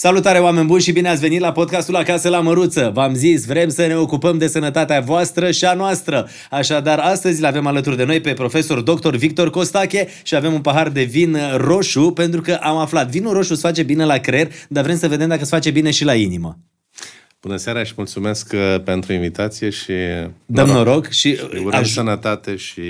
Salutare oameni buni și bine ați venit la podcastul Acasă la Măruță. V-am zis, vrem să ne ocupăm de sănătatea voastră și a noastră. Așadar, astăzi l-avem alături de noi pe profesor dr. Victor Costache și avem un pahar de vin roșu pentru că am aflat, vinul roșu îți face bine la creier, dar vrem să vedem dacă îți face bine și la inimă. Bună seara și mulțumesc uh, pentru invitație și Dăm noroc, noroc și, și urăm aj- sănătate și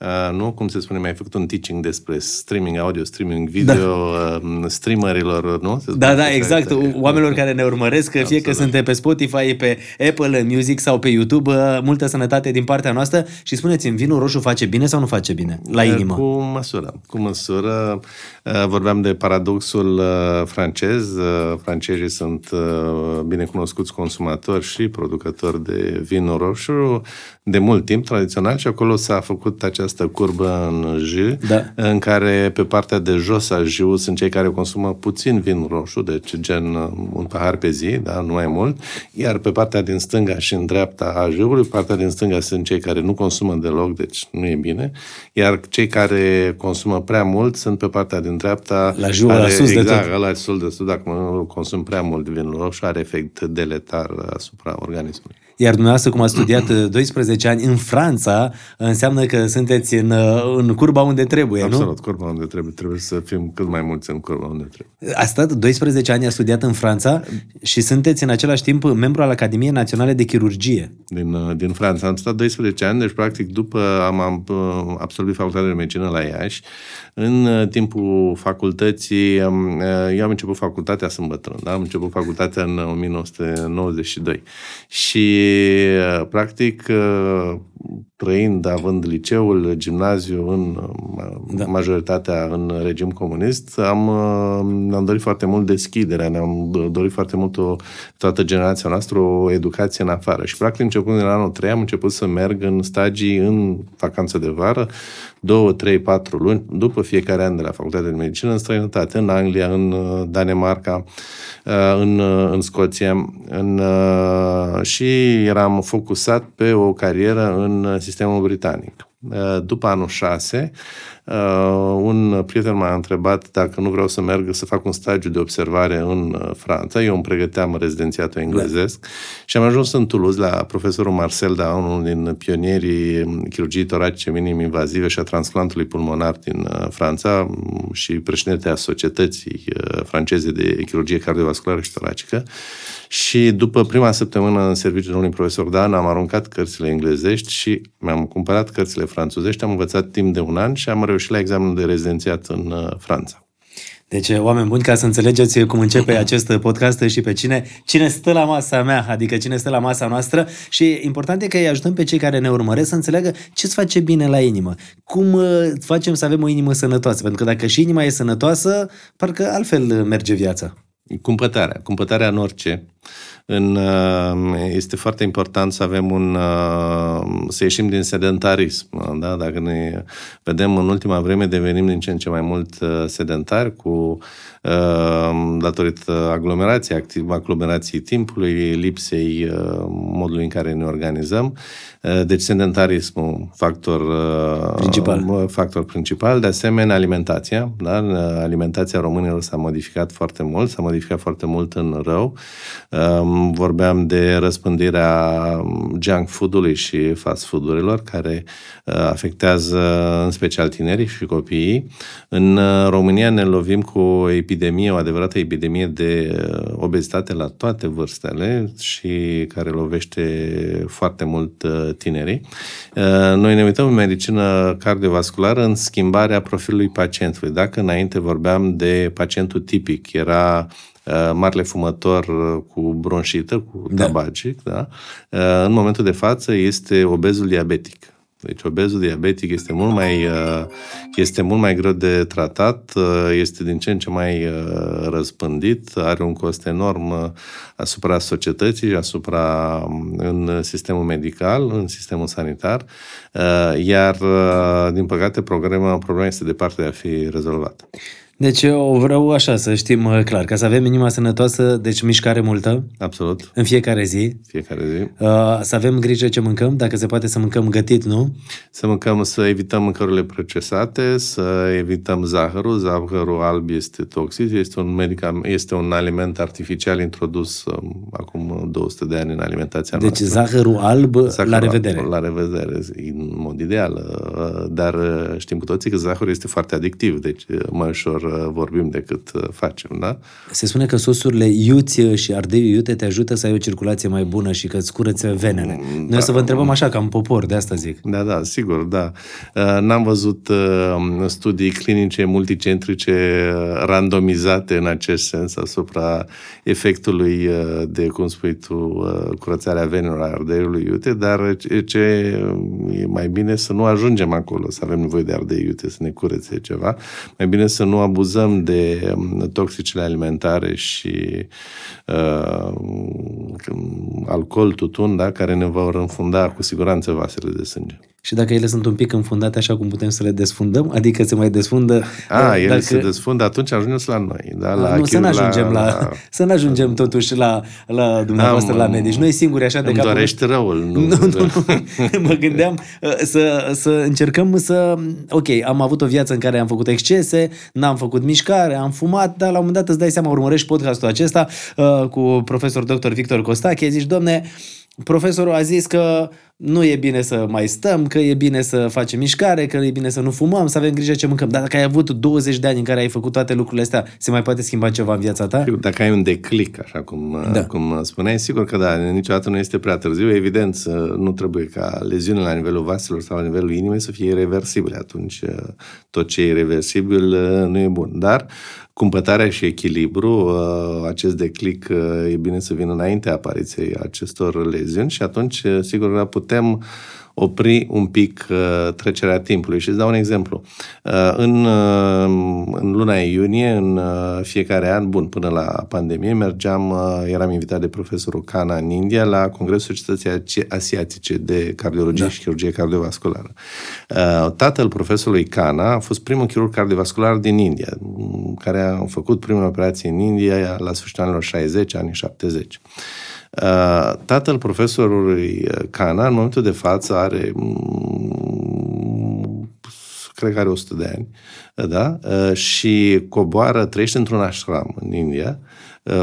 uh, Uh, nu, cum se spune, mai făcut un teaching despre streaming audio, streaming video, da. uh, streamerilor, nu? Se da, da, exact. Este... Oamenilor care ne urmăresc, Absolut. fie că suntem pe Spotify, pe Apple Music sau pe YouTube, uh, multă sănătate din partea noastră și spuneți-mi, vinul roșu face bine sau nu face bine la uh, inimă? Cu măsură, cu măsură. Uh, vorbeam de paradoxul uh, francez. Uh, francezii sunt uh, binecunoscuți consumatori și producători de vin roșu de mult timp, tradițional, și acolo s-a făcut această această curbă în J, da. în care pe partea de jos a J sunt cei care consumă puțin vin roșu, deci gen uh, un pahar pe zi, da, nu mai mult, iar pe partea din stânga și în dreapta a J-ului, partea din stânga sunt cei care nu consumă deloc, deci nu e bine, iar cei care consumă prea mult sunt pe partea din dreapta. La J, la sus exact, de tot. la sus de tot, dacă consum prea mult vin roșu, are efect deletar asupra organismului. Iar dumneavoastră, cum ați studiat 12 ani în Franța, înseamnă că sunteți în, în curba unde trebuie, Absolut, nu? Absolut, curba unde trebuie. Trebuie să fim cât mai mulți în curba unde trebuie. A stat 12 ani, a studiat în Franța și sunteți în același timp membru al Academiei Naționale de Chirurgie. Din, din Franța. Am stat 12 ani, deci practic după am, am absolvit facultatea de medicină la Iași, în timpul facultății, eu am început facultatea, sunt bătrân, da? am început facultatea în 1992 și practic trăind, având liceul, gimnaziu în da. majoritatea în regim comunist, am, ne-am dorit foarte mult deschiderea, ne-am dorit foarte mult o, toată generația noastră o educație în afară. Și practic începând din anul 3 am început să merg în stagii în vacanță de vară, două, trei, patru luni, după fiecare an de la Facultatea de Medicină, în străinătate, în Anglia, în Danemarca, în, în Scoția, în, și eram focusat pe o carieră în sistemul britanic. După anul 6, Uh, un prieten m-a întrebat dacă nu vreau să merg să fac un stagiu de observare în uh, Franța. Eu îmi pregăteam rezidențiatul englezesc da. și am ajuns în Toulouse la profesorul Marcel da, unul din pionierii chirurgiei toracice minim-invazive și a transplantului pulmonar din uh, Franța mm, și președintele Societății franceze de chirurgie cardiovasculară și toracică. Și după prima săptămână în serviciul unui profesor Dan, am aruncat cărțile englezești și mi-am cumpărat cărțile franțuzești, am învățat timp de un an și am reușit la examenul de rezidențiat în uh, Franța. Deci, oameni buni, ca să înțelegeți cum începe acest podcast și pe cine, cine stă la masa mea, adică cine stă la masa noastră și important e că îi ajutăm pe cei care ne urmăresc să înțeleagă ce îți face bine la inimă. Cum uh, facem să avem o inimă sănătoasă, pentru că dacă și inima e sănătoasă, parcă altfel merge viața. Cumpătarea, cumpătarea în orice. În, uh, este foarte important să avem un, uh, să ieșim din sedentarism. Da? Dacă ne vedem în ultima vreme, devenim din ce în ce mai mult uh, sedentari cu datorită aglomerației, activ, aglomerației timpului, lipsei modului în care ne organizăm. Deci sedentarismul, factor principal. factor principal. De asemenea, alimentația. Da? Alimentația românilor s-a modificat foarte mult, s-a modificat foarte mult în rău. Vorbeam de răspândirea junk food-ului și fast food-urilor, care uh, afectează în special tinerii și copiii. În uh, România ne lovim cu o epidemie, o adevărată epidemie de uh, obezitate la toate vârstele și care lovește foarte mult tinerii. Noi ne uităm în medicină cardiovasculară în schimbarea profilului pacientului. Dacă înainte vorbeam de pacientul tipic, era Uh, marele fumător uh, cu bronșită, cu da. tabacic, da. Uh, în momentul de față este obezul diabetic. Deci obezul diabetic este mult mai, este mult mai greu de tratat, este din ce în ce mai răspândit, are un cost enorm asupra societății, asupra um, în sistemul medical, în sistemul sanitar, iar din păcate problema, problema este departe de a fi rezolvată. Deci o vreau așa să știm uh, clar, ca să avem inima sănătoasă, deci mișcare multă Absolut. în fiecare zi, Fiecare zi. uh, să avem grijă ce mâncăm, dacă se poate să mâncăm gătit, nu? Să mâncăm, să evităm mâncărurile procesate, să evităm zahărul. Zahărul alb este toxic, este un, medicament, este un aliment artificial introdus um, acum 200 de ani în alimentația Deci noastră. zahărul alb, Zahărul la revedere. La revedere, în mod ideal. uh, Dar uh, știm cu toții că zahărul este foarte adictiv, deci uh, mai ușor uh, vorbim decât uh, facem, da? Se spune că sosurile iuți și ardeiul iute te ajută să ai o circulație mai bună și că îți curăță venele. Noi o să vă întrebăm așa, ca în popor, de asta zic. Da, da, sigur, da. Uh, N-am văzut uh, studii clinice multicentrice uh, randomizate în acest sens asupra efectului uh, de, cum spui tu, uh, curățarea venelor a ardeiului iute, dar ce- ce e mai bine să nu ajungem acolo, să avem nevoie de ardei iute, să ne curețe ceva. Mai bine să nu abuzăm de um, toxicele alimentare și uh, alcool, tutun, da, care ne vor înfunda cu siguranță vasele de sânge. Și dacă ele sunt un pic înfundate așa cum putem să le desfundăm, adică se mai desfundă... A, uh, ele se desfundă, atunci ajungem la noi. Da? La nu, să chirurg- nu ajungem la, la, să nu ajungem totuși la, la dumneavoastră Da, la mă- medici. Noi singuri așa de Îmi capul dorești răul. Nu, Nu, nu, nu. Mă gândeam uh, să, să încercăm să... Ok, am avut o viață în care am făcut excese, n-am făcut mișcare, am fumat, dar la un moment dat îți dai seama, urmărești podcastul acesta uh, cu profesor dr. Victor Costache, zici, domne, profesorul a zis că nu e bine să mai stăm, că e bine să facem mișcare, că e bine să nu fumăm, să avem grijă ce mâncăm. Dar dacă ai avut 20 de ani în care ai făcut toate lucrurile astea, se mai poate schimba ceva în viața ta? Dacă ai un declic, așa cum, Da. cum spuneai, sigur că da, niciodată nu este prea târziu. Evident, să- nu trebuie ca leziunile la nivelul vaselor sau la nivelul inimii să fie irreversibile. Atunci tot ce e irreversibil nu e bun. Dar cumpătarea și echilibru, acest declic e bine să vină înaintea apariției acestor leziuni și atunci, sigur, putem opri un pic uh, trecerea timpului. Și îți dau un exemplu. Uh, în, uh, în luna iunie, în uh, fiecare an, bun, până la pandemie, mergeam, uh, eram invitat de profesorul Kana în India la Congresul Societății Asiatice de Cardiologie da. și Chirurgie Cardiovasculară. Uh, tatăl profesorului Kana a fost primul chirurg cardiovascular din India, m, care a făcut primele operații în India la sfârșitul anilor 60, anii 70. Uh, Tatăl profesorului Cana, în momentul de față, are, mm, cred că are 100 de ani, da? Uh, și coboară, trăiește într-un ashram în India, uh,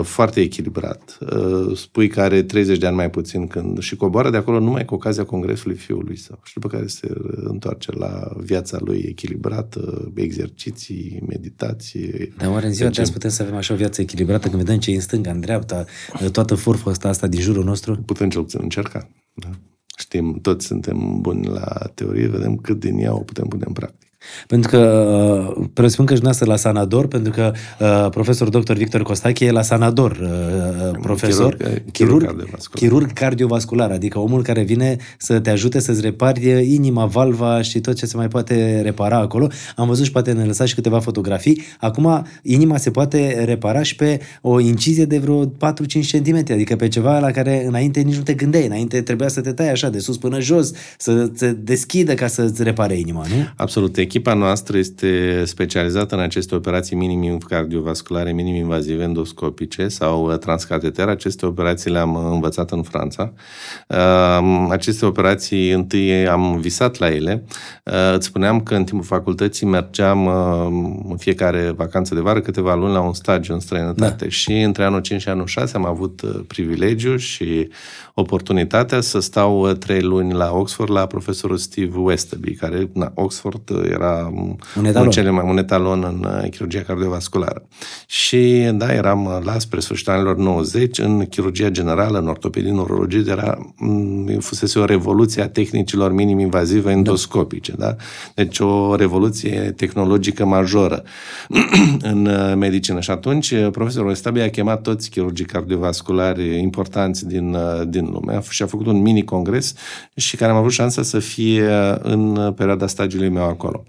foarte echilibrat. Uh, Spui că are 30 de ani mai puțin când și coboară de acolo numai cu ocazia congresului fiului său. Și după care se întoarce la viața lui echilibrată, exerciții, meditații. Dar oare în ziua de azi putem să avem așa o viață echilibrată când vedem ce e în stânga, în dreapta, toată furfa asta, asta din jurul nostru? Putem cel puțin încerca. Da? Știm, toți suntem buni la teorie, vedem cât din ea o putem pune în practică. Pentru că uh, presupun că și noastră la Sanador, pentru că uh, profesor dr. Victor Costache e la Sanador uh, profesor, Chirurg- chirurg chirurg, cardiovascular. chirurg cardiovascular, adică omul care vine să te ajute să-ți repari inima, valva și tot ce se mai poate repara acolo. Am văzut și poate ne lăsa și câteva fotografii. Acum inima se poate repara și pe o incizie de vreo 4-5 cm, adică pe ceva la care înainte nici nu te gândeai, înainte trebuia să te tai așa de sus până jos, să se deschidă ca să-ți repare inima, nu? Absolut. Echipa noastră este specializată în aceste operații minim cardiovasculare, minim invazive endoscopice sau uh, transcateter. Aceste operații le-am uh, învățat în Franța. Uh, Aceste operații, întâi am visat la ele. Uh, Îți spuneam că în timpul facultății mergeam uh, în fiecare vacanță de vară câteva luni la un stagiu în străinătate da. și între anul 5 și anul 6 am avut uh, privilegiu și oportunitatea să stau uh, trei luni la Oxford la profesorul Steve Westerby, care na, Oxford uh, era Un etalon. cele mai un etalon în uh, chirurgia cardiovasculară. Și da, eram uh, la spre sfârșitul anilor 90 în chirurgia generală, în ortopedie, neurologie, era, m, fusese o revoluție a tehnicilor minim-invazive endoscopice, da? Deci o revoluție tehnologică majoră în uh, medicină. Și atunci uh, profesorul Estabi a chemat toți chirurgii cardiovasculari importanți din, uh, din lume și a făcut un mini-congres și care am avut șansa să fie în perioada stagiului meu acolo.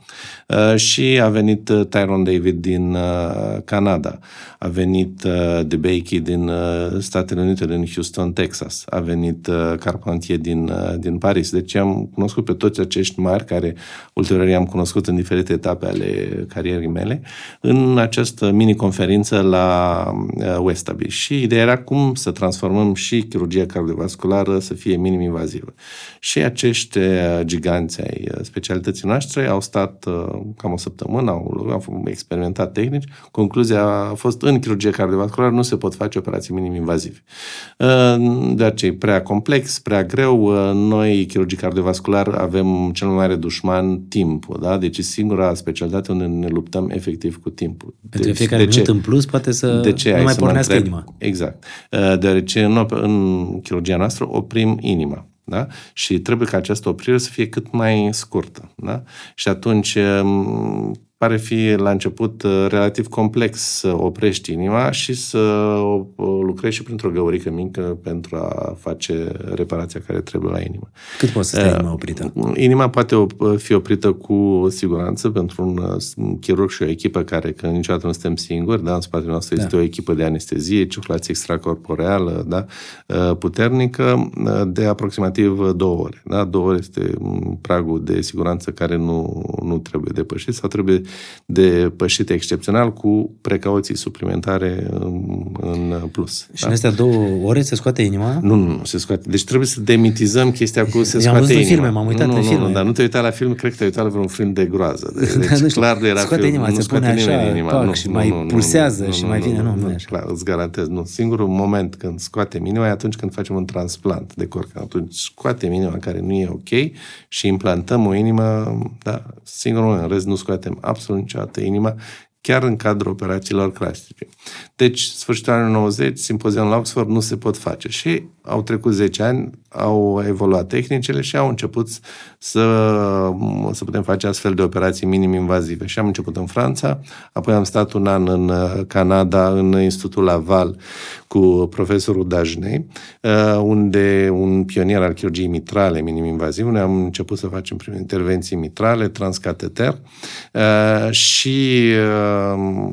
Uh, și a venit uh, Tyron David din uh, Canada, a venit uh, DeBakey din uh, Statele Unite, din Houston, Texas, a venit uh, Carpentier din, uh, din Paris. Deci am cunoscut pe toți acești mari care ulterior i-am cunoscut în diferite etape ale carierei mele în această mini-conferință la uh, Westaby. Și ideea era cum să transformăm și chirurgia cardiovasculară să fie minim-invazivă. Și acești uh, giganți ai uh, specialității noastre au stat uh, cam o săptămână, au, au experimentat tehnici. Concluzia a fost în chirurgie cardiovasculară nu se pot face operații minim-invazive. Uh, Deoarece e prea complex, prea greu. Uh, Noi, chirurgii cardiovasculari, avem cel mai mare dușman timpul. Da? Deci e singura specialitate unde ne luptăm efectiv cu timpul. Pentru deci, fiecare minut în plus poate să de ce nu ai mai să mă pornească întreb? inima. Exact. Uh, Deoarece în, op- în chirurgia noastră oprim inima. Da? Și trebuie ca această oprire să fie cât mai scurtă. Da? Și atunci um, pare fi la început uh, relativ complex să oprești inima și să o- o lucrezi și printr-o găurică mică pentru a face reparația care trebuie la inimă. Cât poate să stai inima oprită? Inima poate op- fi oprită cu siguranță pentru un uh, chirurg și o echipă care, că niciodată nu suntem singuri, da? în spatele nostru este o echipă de anestezie, circulație extracorporeală, da? uh, puternică, uh, de aproximativ două ore. Da? Două ore este mm, pragul de siguranță care nu, nu trebuie depășit sau trebuie depășit excepțional cu precauții suplimentare în, în plus. Și în astea două ore se scoate inima? Nu, nu, nu, se scoate. Deci trebuie să demitizăm chestia cu se I-am scoate văzut în inima. filme, m-am uitat nu, în nu, filme. Nu, dar nu te uita la film, cred că te-ai uitat la vreun film de groază. De- Deci, nu știu, clar nu era scoate film, inima, nu se scoate pune nimeni așa, inima. pac, nu, și nu, mai nu, nu, pulsează nu, și nu, mai nu, vine, nu, nu e nu, așa. clar, îți garantez, nu. Singurul moment când scoatem inima e atunci când facem un transplant de cor. Că Atunci scoatem inima care nu e ok și implantăm o inimă, da, singurul moment, în rest nu scoatem absolut niciodată inima, chiar în cadrul operațiilor clasice. Deci, sfârșitul anului 90, simpozionul la Oxford nu se pot face și au trecut 10 ani, au evoluat tehnicile și au început să, să putem face astfel de operații minim-invazive. Și am început în Franța, apoi am stat un an în uh, Canada, în Institutul Laval, cu profesorul Dajnei, uh, unde un pionier al chirurgiei mitrale minim-invazive, noi am început să facem prime intervenții mitrale, transcateter uh, și uh,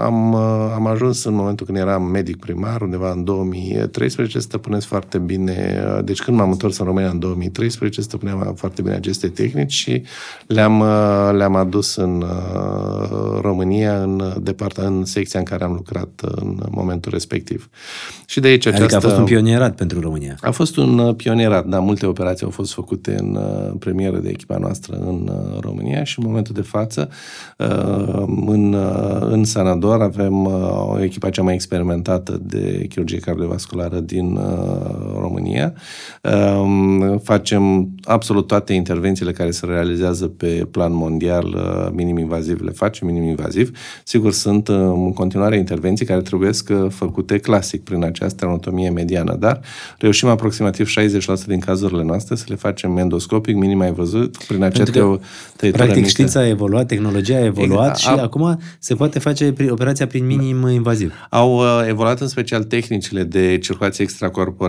am, uh, am ajuns în momentul când eram medic primar, undeva în 2013, stăpânesc foarte bine, uh, deci când m-am întors în România în 2013, stăpâneam foarte bine aceste tehnici și le-am, uh, le-am adus în uh, România, în, departa, în secția în care am lucrat uh, în momentul respectiv. Și de aici Adică această... a fost un pionierat pentru România. A fost un uh, pionierat, da, multe operații au fost făcute în uh, premieră de echipa noastră în uh, România și în momentul de față uh, în, uh, în Sanador avem uh, o echipa cea mai experimentată de chirurgie cardiovasculară din uh, România. Um, Facem absolut toate intervențiile care se realizează pe plan mondial uh, minim-invaziv, le facem minim-invaziv. Sigur, sunt uh, în continuare intervenții care trebuie să făcute clasic prin această anatomie mediană, dar reușim aproximativ 60% din cazurile noastre să le facem endoscopic, minim ai văzut, prin acea Pentru că, teo- tăietură Practic, mică. știința a evoluat, tehnologia a evoluat Exact. și A- acum se poate face pri- operația prin minim invaziv. Au uh, evoluat în special tehnicile de circulație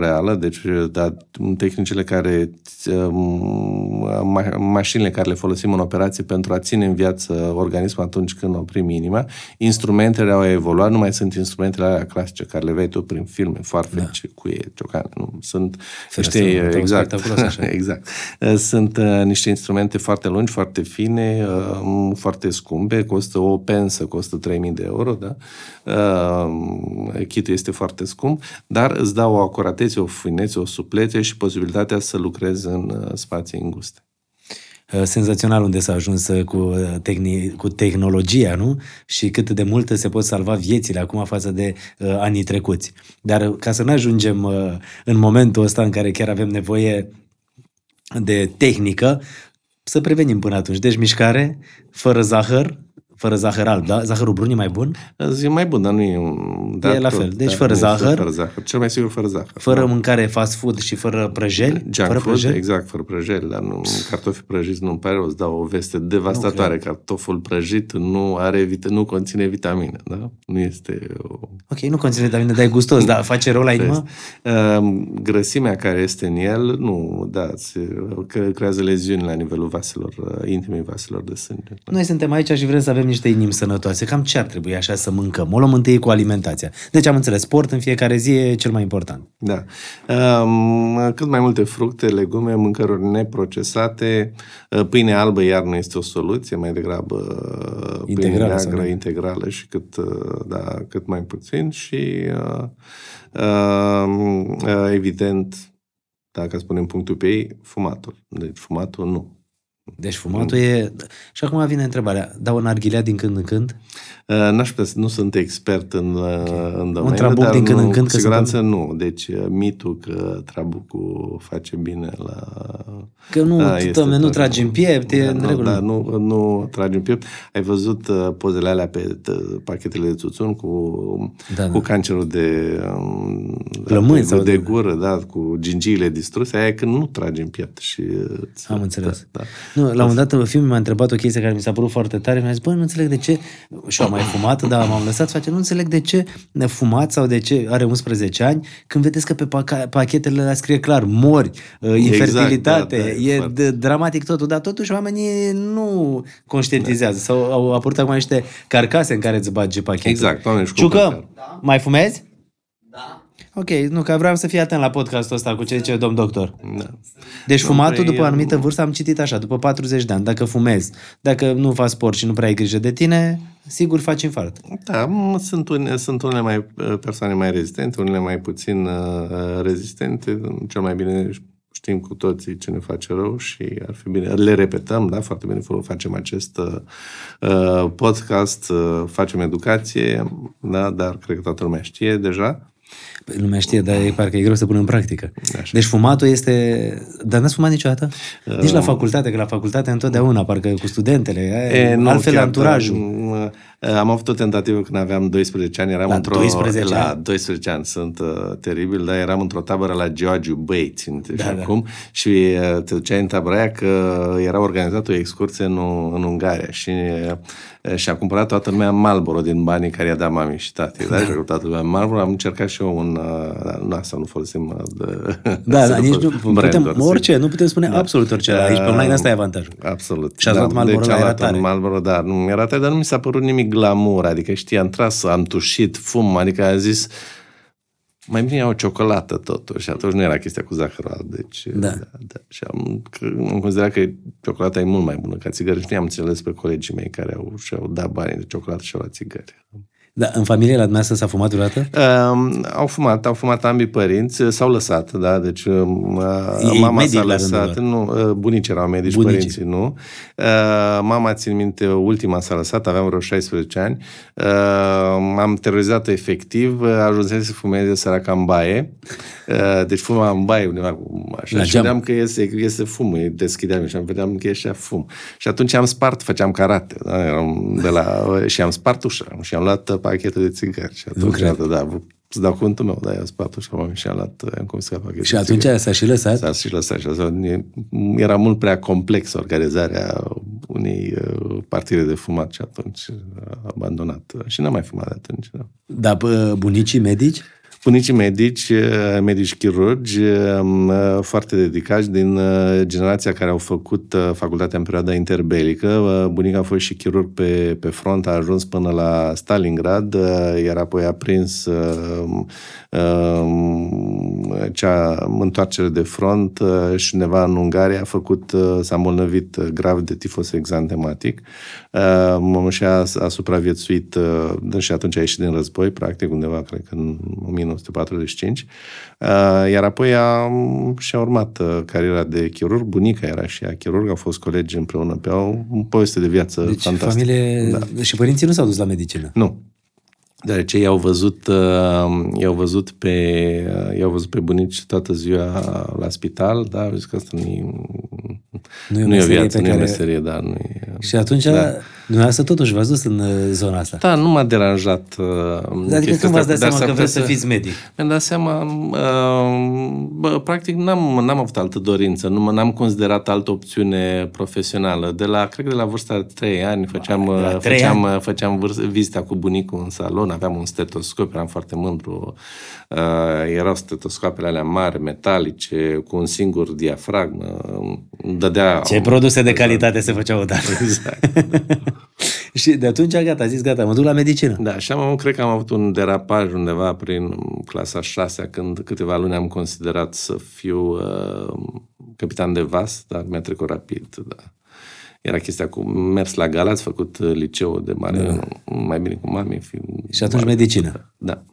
extracorporeală, deci uh, da, tehnicile care, um, ma- mașinile care le folosim în operație pentru a ține în viață organismul atunci când oprim inima. Instrumentele au evoluat, nu mai sunt instrumentele alea clasice care le vei tu prin filme, foarfece, da. cuie, ciocane, nu, sunt Fereastră niște, robotă, exact, spectaculos așa. exact. Uh, Sunt uh, niște instrumente foarte lungi, foarte fine, uh, foarte scumpe, costă o pensă, costă 3000 de euro, da? Uh, Kitul este foarte scump, dar îți dau o acuratețe, o finețe, o suplețe și posibilitatea să lucrezi în uh, spații înguste. Uh, senzațional unde s-a ajuns uh, cu, uh, tehni- cu tehnologia, nu? Și cât de mult se pot salva viețile acum față de uh, anii trecuți. Dar uh, ca să nu ajungem uh, în momentul ăsta în care chiar avem nevoie de tehnică, să prevenim până atunci. Deci mișcare, fără zahăr, fără zahăr alb, da? Zahărul brun e mai bun? E mai bun, dar nu e... un- Da, E la tot, fel. Deci da, fără nu este zahăr. Fără zahăr. Cel mai sigur fără zahăr. Fără mâncare fast food și fără prăjeli? Junk fără food, prăjeli? exact, fără prăjeli, dar nu, cartofi prăjiți nu-mi pare, o să dau o veste devastatoare. Cartoful prăjit nu are vit- nu conține vitamine, da? Nu este o... Ok, nu conține vitamine, dar e gustos, dar face rău la inimă? Uh, grăsimea care este în el, nu, da, se, că creează leziuni la nivelul vaselor, uh, intimei vaselor de sânge. Noi suntem aici și vrem să avem niște inimi sănătoase. Cam ce ar trebui așa să mâncăm? O luăm întâi cu alimentația. Deci am înțeles, sport în fiecare zi e cel mai important. Da. Um, cât mai multe fructe, legume, mâncăruri neprocesate, uh, pâine albă iar nu este o soluție, mai degrabă uh, pâine Integrală sau neagră, nu? integrală și cât, uh, da, cât mai puțin și uh, uh, uh, evident, dacă spunem punctul pe ei, fumatul. Deci fumatul nu. Deci fumatul e... Și acum vine întrebarea. Dau un arghilea din când în când? Uh, N-aș putea să, nu sunt expert în, okay. în domeniu, trabuc dar din când nu, în când, cu că siguranță nu. Deci uh, mitul că trabucul face bine la... Că nu, Da, da, este nu tot- tragi în piept, e da, în nu, regulă. Da, nu, nu tragi în piept. Ai văzut uh, pozele alea pe t- pachetele de țuțun cu, Da, cu da. cancerul de, um, Plămâni de, sau de, de- gură, da, cu gingiile distruse. Aia e când nu tragi în piept. Și, uh, ți- Am înțeles. Da, da. Nu, la un moment dat, fiul mi-a întrebat o chestie care mi s-a părut foarte tare. Mi-a zis, băi, nu înțeleg de ce, și eu am mai fumat, dar m-am lăsat face, nu înțeleg de ce fumați sau de ce are 11 ani, când vedeți că pe paca- pachetele alea scrie clar, mori, uh, infertilitate, da, da, e e foarte- d- dramatic totul, dar totuși oamenii nu conștientizează. Sau au apărut acum niște carcase în care îți bagi pachetul. Exact, oamenii își cumpără Ciucă, mai fumezi? Da. Ok, nu, că vreau să fii atent la podcastul ăsta cu ce zice domn doctor. Da. Deci fumatul păi, după o um, anumită vârstă, am citit așa, după 40 de ani, dacă fumezi, dacă nu faci sport și nu prea ai grijă de tine, sigur faci infart. Da, m- sunt, une, sunt unele mai, uh, persoane mai rezistente, unele mai puțin uh, rezistente. Cel mai bine știm cu toții ce ne face rău și ar fi bine. Le repetăm, da, foarte bine folo- facem acest uh, podcast, uh, facem educație, da, dar cred că toată lumea știe deja. Păi, lumea știe, dar e parcă e greu să pună în practică. Așa. Deci fumatul este... Dar n-ați fumat niciodată? Nici Uh. la facultate, că la facultate întotdeauna, parcă cu studentele, E, e, nu, altfel chiar, anturajul. da, m- Am avut o tentativă când aveam 12 ani, eram La într-o... 12 la ani? 12 ani, sunt uh, teribil, dar eram într-o tabără la Georgiu Băi, țin Da, și da. acum, și uh, te duceai în tabăra aia că era organizată o excursie în, în Ungaria și uh, și-a cumpărat toată lumea Marlboro din banii care i-a dat mami și tati. Da? Și-a cumpărat toată lumea Marlboro, am încercat și eu un... Uh, nu, asta nu folosim... Uh, de, Da, să da, nici nu, folosim putem, branduri, orice, nu putem spune absolut orice. Aici pe online asta e avantajul. Absolut. Și ați luat Marlboro, deci ăla am era luat un tare. Marlboro, da, nu era tare, dar nu mi s-a părut nimic glamour, adică știi, am tras, am tușit, fum, adică am zis, mai bine iau o ciocolată totuși, și atunci nu era chestia cu zahăr alb, deci, Da. da, da. Și am, că, am considerat că ciocolata e mult mai bună ca țigări și am înțeles pe colegii mei care au, și-au dat bani de ciocolată și au luat țigări. Da, în familie la dumneavoastră s-a fumat vreodată? Um, au fumat, au fumat ambii părinți, s-au lăsat, da, deci um, uh, Ei mama medici s-a la rândul lăsat, nu, uh, bunicii erau medici, Bunicii. părinții nu. Uh, mama, țin minte, ultima s-a lăsat, aveam vreo 16 ani, uh, am terorizat efectiv, uh, ajunsese să fumeze săraca în baie, uh, deci fuma în baie undeva, cu- așa, La și geam. vedeam că iese, iese fum, îi deschideam și am vedeam că ieșea fum. Și atunci am spart, făceam karate, da, eram de la, și am spart ușa și am luat uh, pachetul de țigări și atunci, cred. da, da, îți dau cuvântul meu, da, i-am spart ușa mami și am luat, am confiscat pachetul Și de atunci țigări. s-a și lăsat? S-a și lăsat și asta, e- era mult prea complex organizarea unei uh, partide de fumat și atunci a abandonat. Și n-am mai fumat de atunci. Da. Dar bă, bunicii medici? Bunicii medici, eh, medici chirurgi, eh, foarte dedicați din eh, generația care au făcut eh, facultatea în perioada interbelică. Eh, Bunica a fost și chirurg pe, pe front, a ajuns până la Stalingrad, eh, iar apoi a prins eh, eh, cea întoarcere de front eh, și undeva în Ungaria a făcut, eh, s-a îmbolnăvit eh, grav de tifos exantematic uh, și a, a supraviețuit uh, și atunci a ieșit din război, practic, undeva, cred că în 1945, uh, iar apoi a, și-a urmat uh, cariera de chirurg. Bunica era și ea chirurg, au fost colegi împreună pe o, o poveste de viață Deci fantastică. familie... Da. Și părinții nu s-au dus la medicină. Nu. Deoarece i-au văzut, uh, i-au văzut pe, uh, i-au văzut pe bunici toată ziua la spital, da, au zis că asta nu e, Nu e o nu e o meserie viață, pe nu e o care- meserie, da, nu e... Și atunci Da. Dumneavoastră totuși v-ați dus în uh, zona asta. Da, nu m-a deranjat uh, Adică chestia când v-ați asta, dat dar seama s-ar că putea vreți să fiți medic? Mi-am dat seama, uh, bă, practic n-am, n-am avut altă dorință, nu m- n-am considerat altă opțiune profesională. De la, cred că de la vârsta de 3 ani făceam, de la uh, trei făceam, uh, făceam vârs- vizita cu bunicul în salon, aveam un stetoscop, eram foarte mândru. Uh, erau stetoscoapele alea mari, metalice, cu un singur diafragmă. Îmi dădea... Ce produse de calitate se făceau odată. Exact. și de atunci, gata, a zis, gata, mă duc la medicină. Da, și am avut, cred că am avut un derapaj undeva prin clasa 6 când câteva luni am considerat să fiu uh, capitan de vas, dar mi-a trecut rapid, da. Era chestia cu mers la Galați, făcut uh, liceu de mare, da. mai bine cu mami. Fi, Și atunci medicină. Da.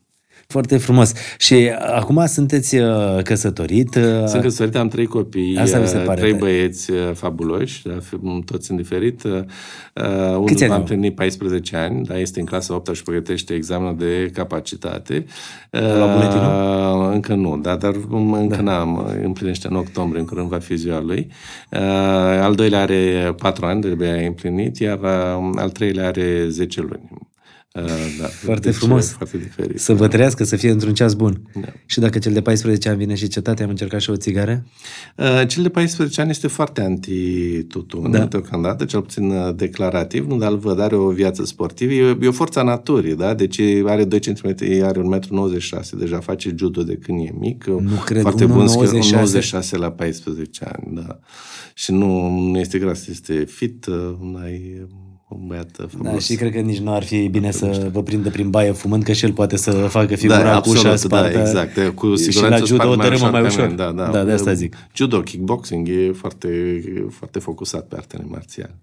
Foarte frumos. Și acum sunteți uh, căsătorit. uh, Sunt căsătorit, am trei copii, Asta mi se uh, pare trei tare. băieți uh, fabuloși, da, fi- toți sunt diferit. Uh, Unul Câți ani am au? împlinit 14 ani, dar este în clasa 8 și pregătește examenul de capacitate. La buletinul? Uh, Încă nu, da, dar um, încă da. n-am. Împlinește în octombrie, în curând va fi ziua lui. Uh, Al doilea are 4 ani, de împlinit, iar uh, al treilea are 10 luni. Uh, Da, Foarte deci, frumos. Foarte diferit. Să vă trăiască, să fie într-un ceas bun. Da. Și dacă cel de 14 ani vine și cetate, am încercat și o țigară? Uh, Cel de 14 ani este foarte anti-tutun, Da. da. deocamdată, cel puțin uh, declarativ, nu, dar îl văd, are o viață sportivă, e, e o forță a naturii, da? Deci are 2 cm, are 1,96 m, deja face judo de când e mic. Nu cred, Foarte bun, 1,96? 96 la 14 ani, da. Și nu, nu este gras, este fit, uh, ai un băiat uh, fabulos. Da, și cred că nici nu ar fi bine să vă prindă prin baie fumând, că și el poate să facă figura da, cu ușa absolut, spartă. da, exact. Cu și siguranță la judo o spart dărâmă mai ca ușor. mine, Da, da. da, de asta zic. Judo, kickboxing e foarte, foarte focusat pe artele marțiale.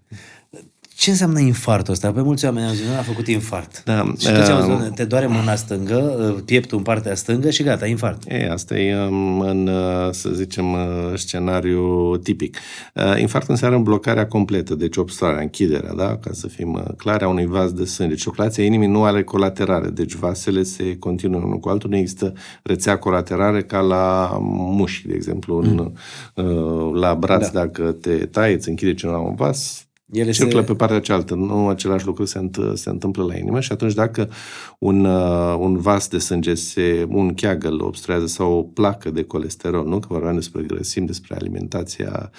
Ce înseamnă infartul ăsta? Pe mulți oameni au zis, "Nu, a făcut infart. Da, și toți au uh, zis, te doare mâna stângă, pieptul în partea stângă și gata, infart. E, asta e um, în, uh, să zicem, uh, scenariu tipic. Uh, Infarctul înseamnă blocarea completă, deci obstrarea, închiderea, da? ca să fim uh, clari, a unui vas de sânge. Circulația inimii nu are colaterale, deci vasele se continuă unul cu altul, nu există rețea colaterale ca la mușchi, de exemplu, în, uh, la braț, da. dacă te tai, îți închide cineva un vas, Ele circulă se- pe partea cealaltă. Nu același lucru se, înt- se întâmplă la inimă și atunci dacă un, uh, un vas de sânge, se, un cheagă îl obstruează sau o placă de colesterol, nu? Că vorbeam despre grăsimi, despre alimentația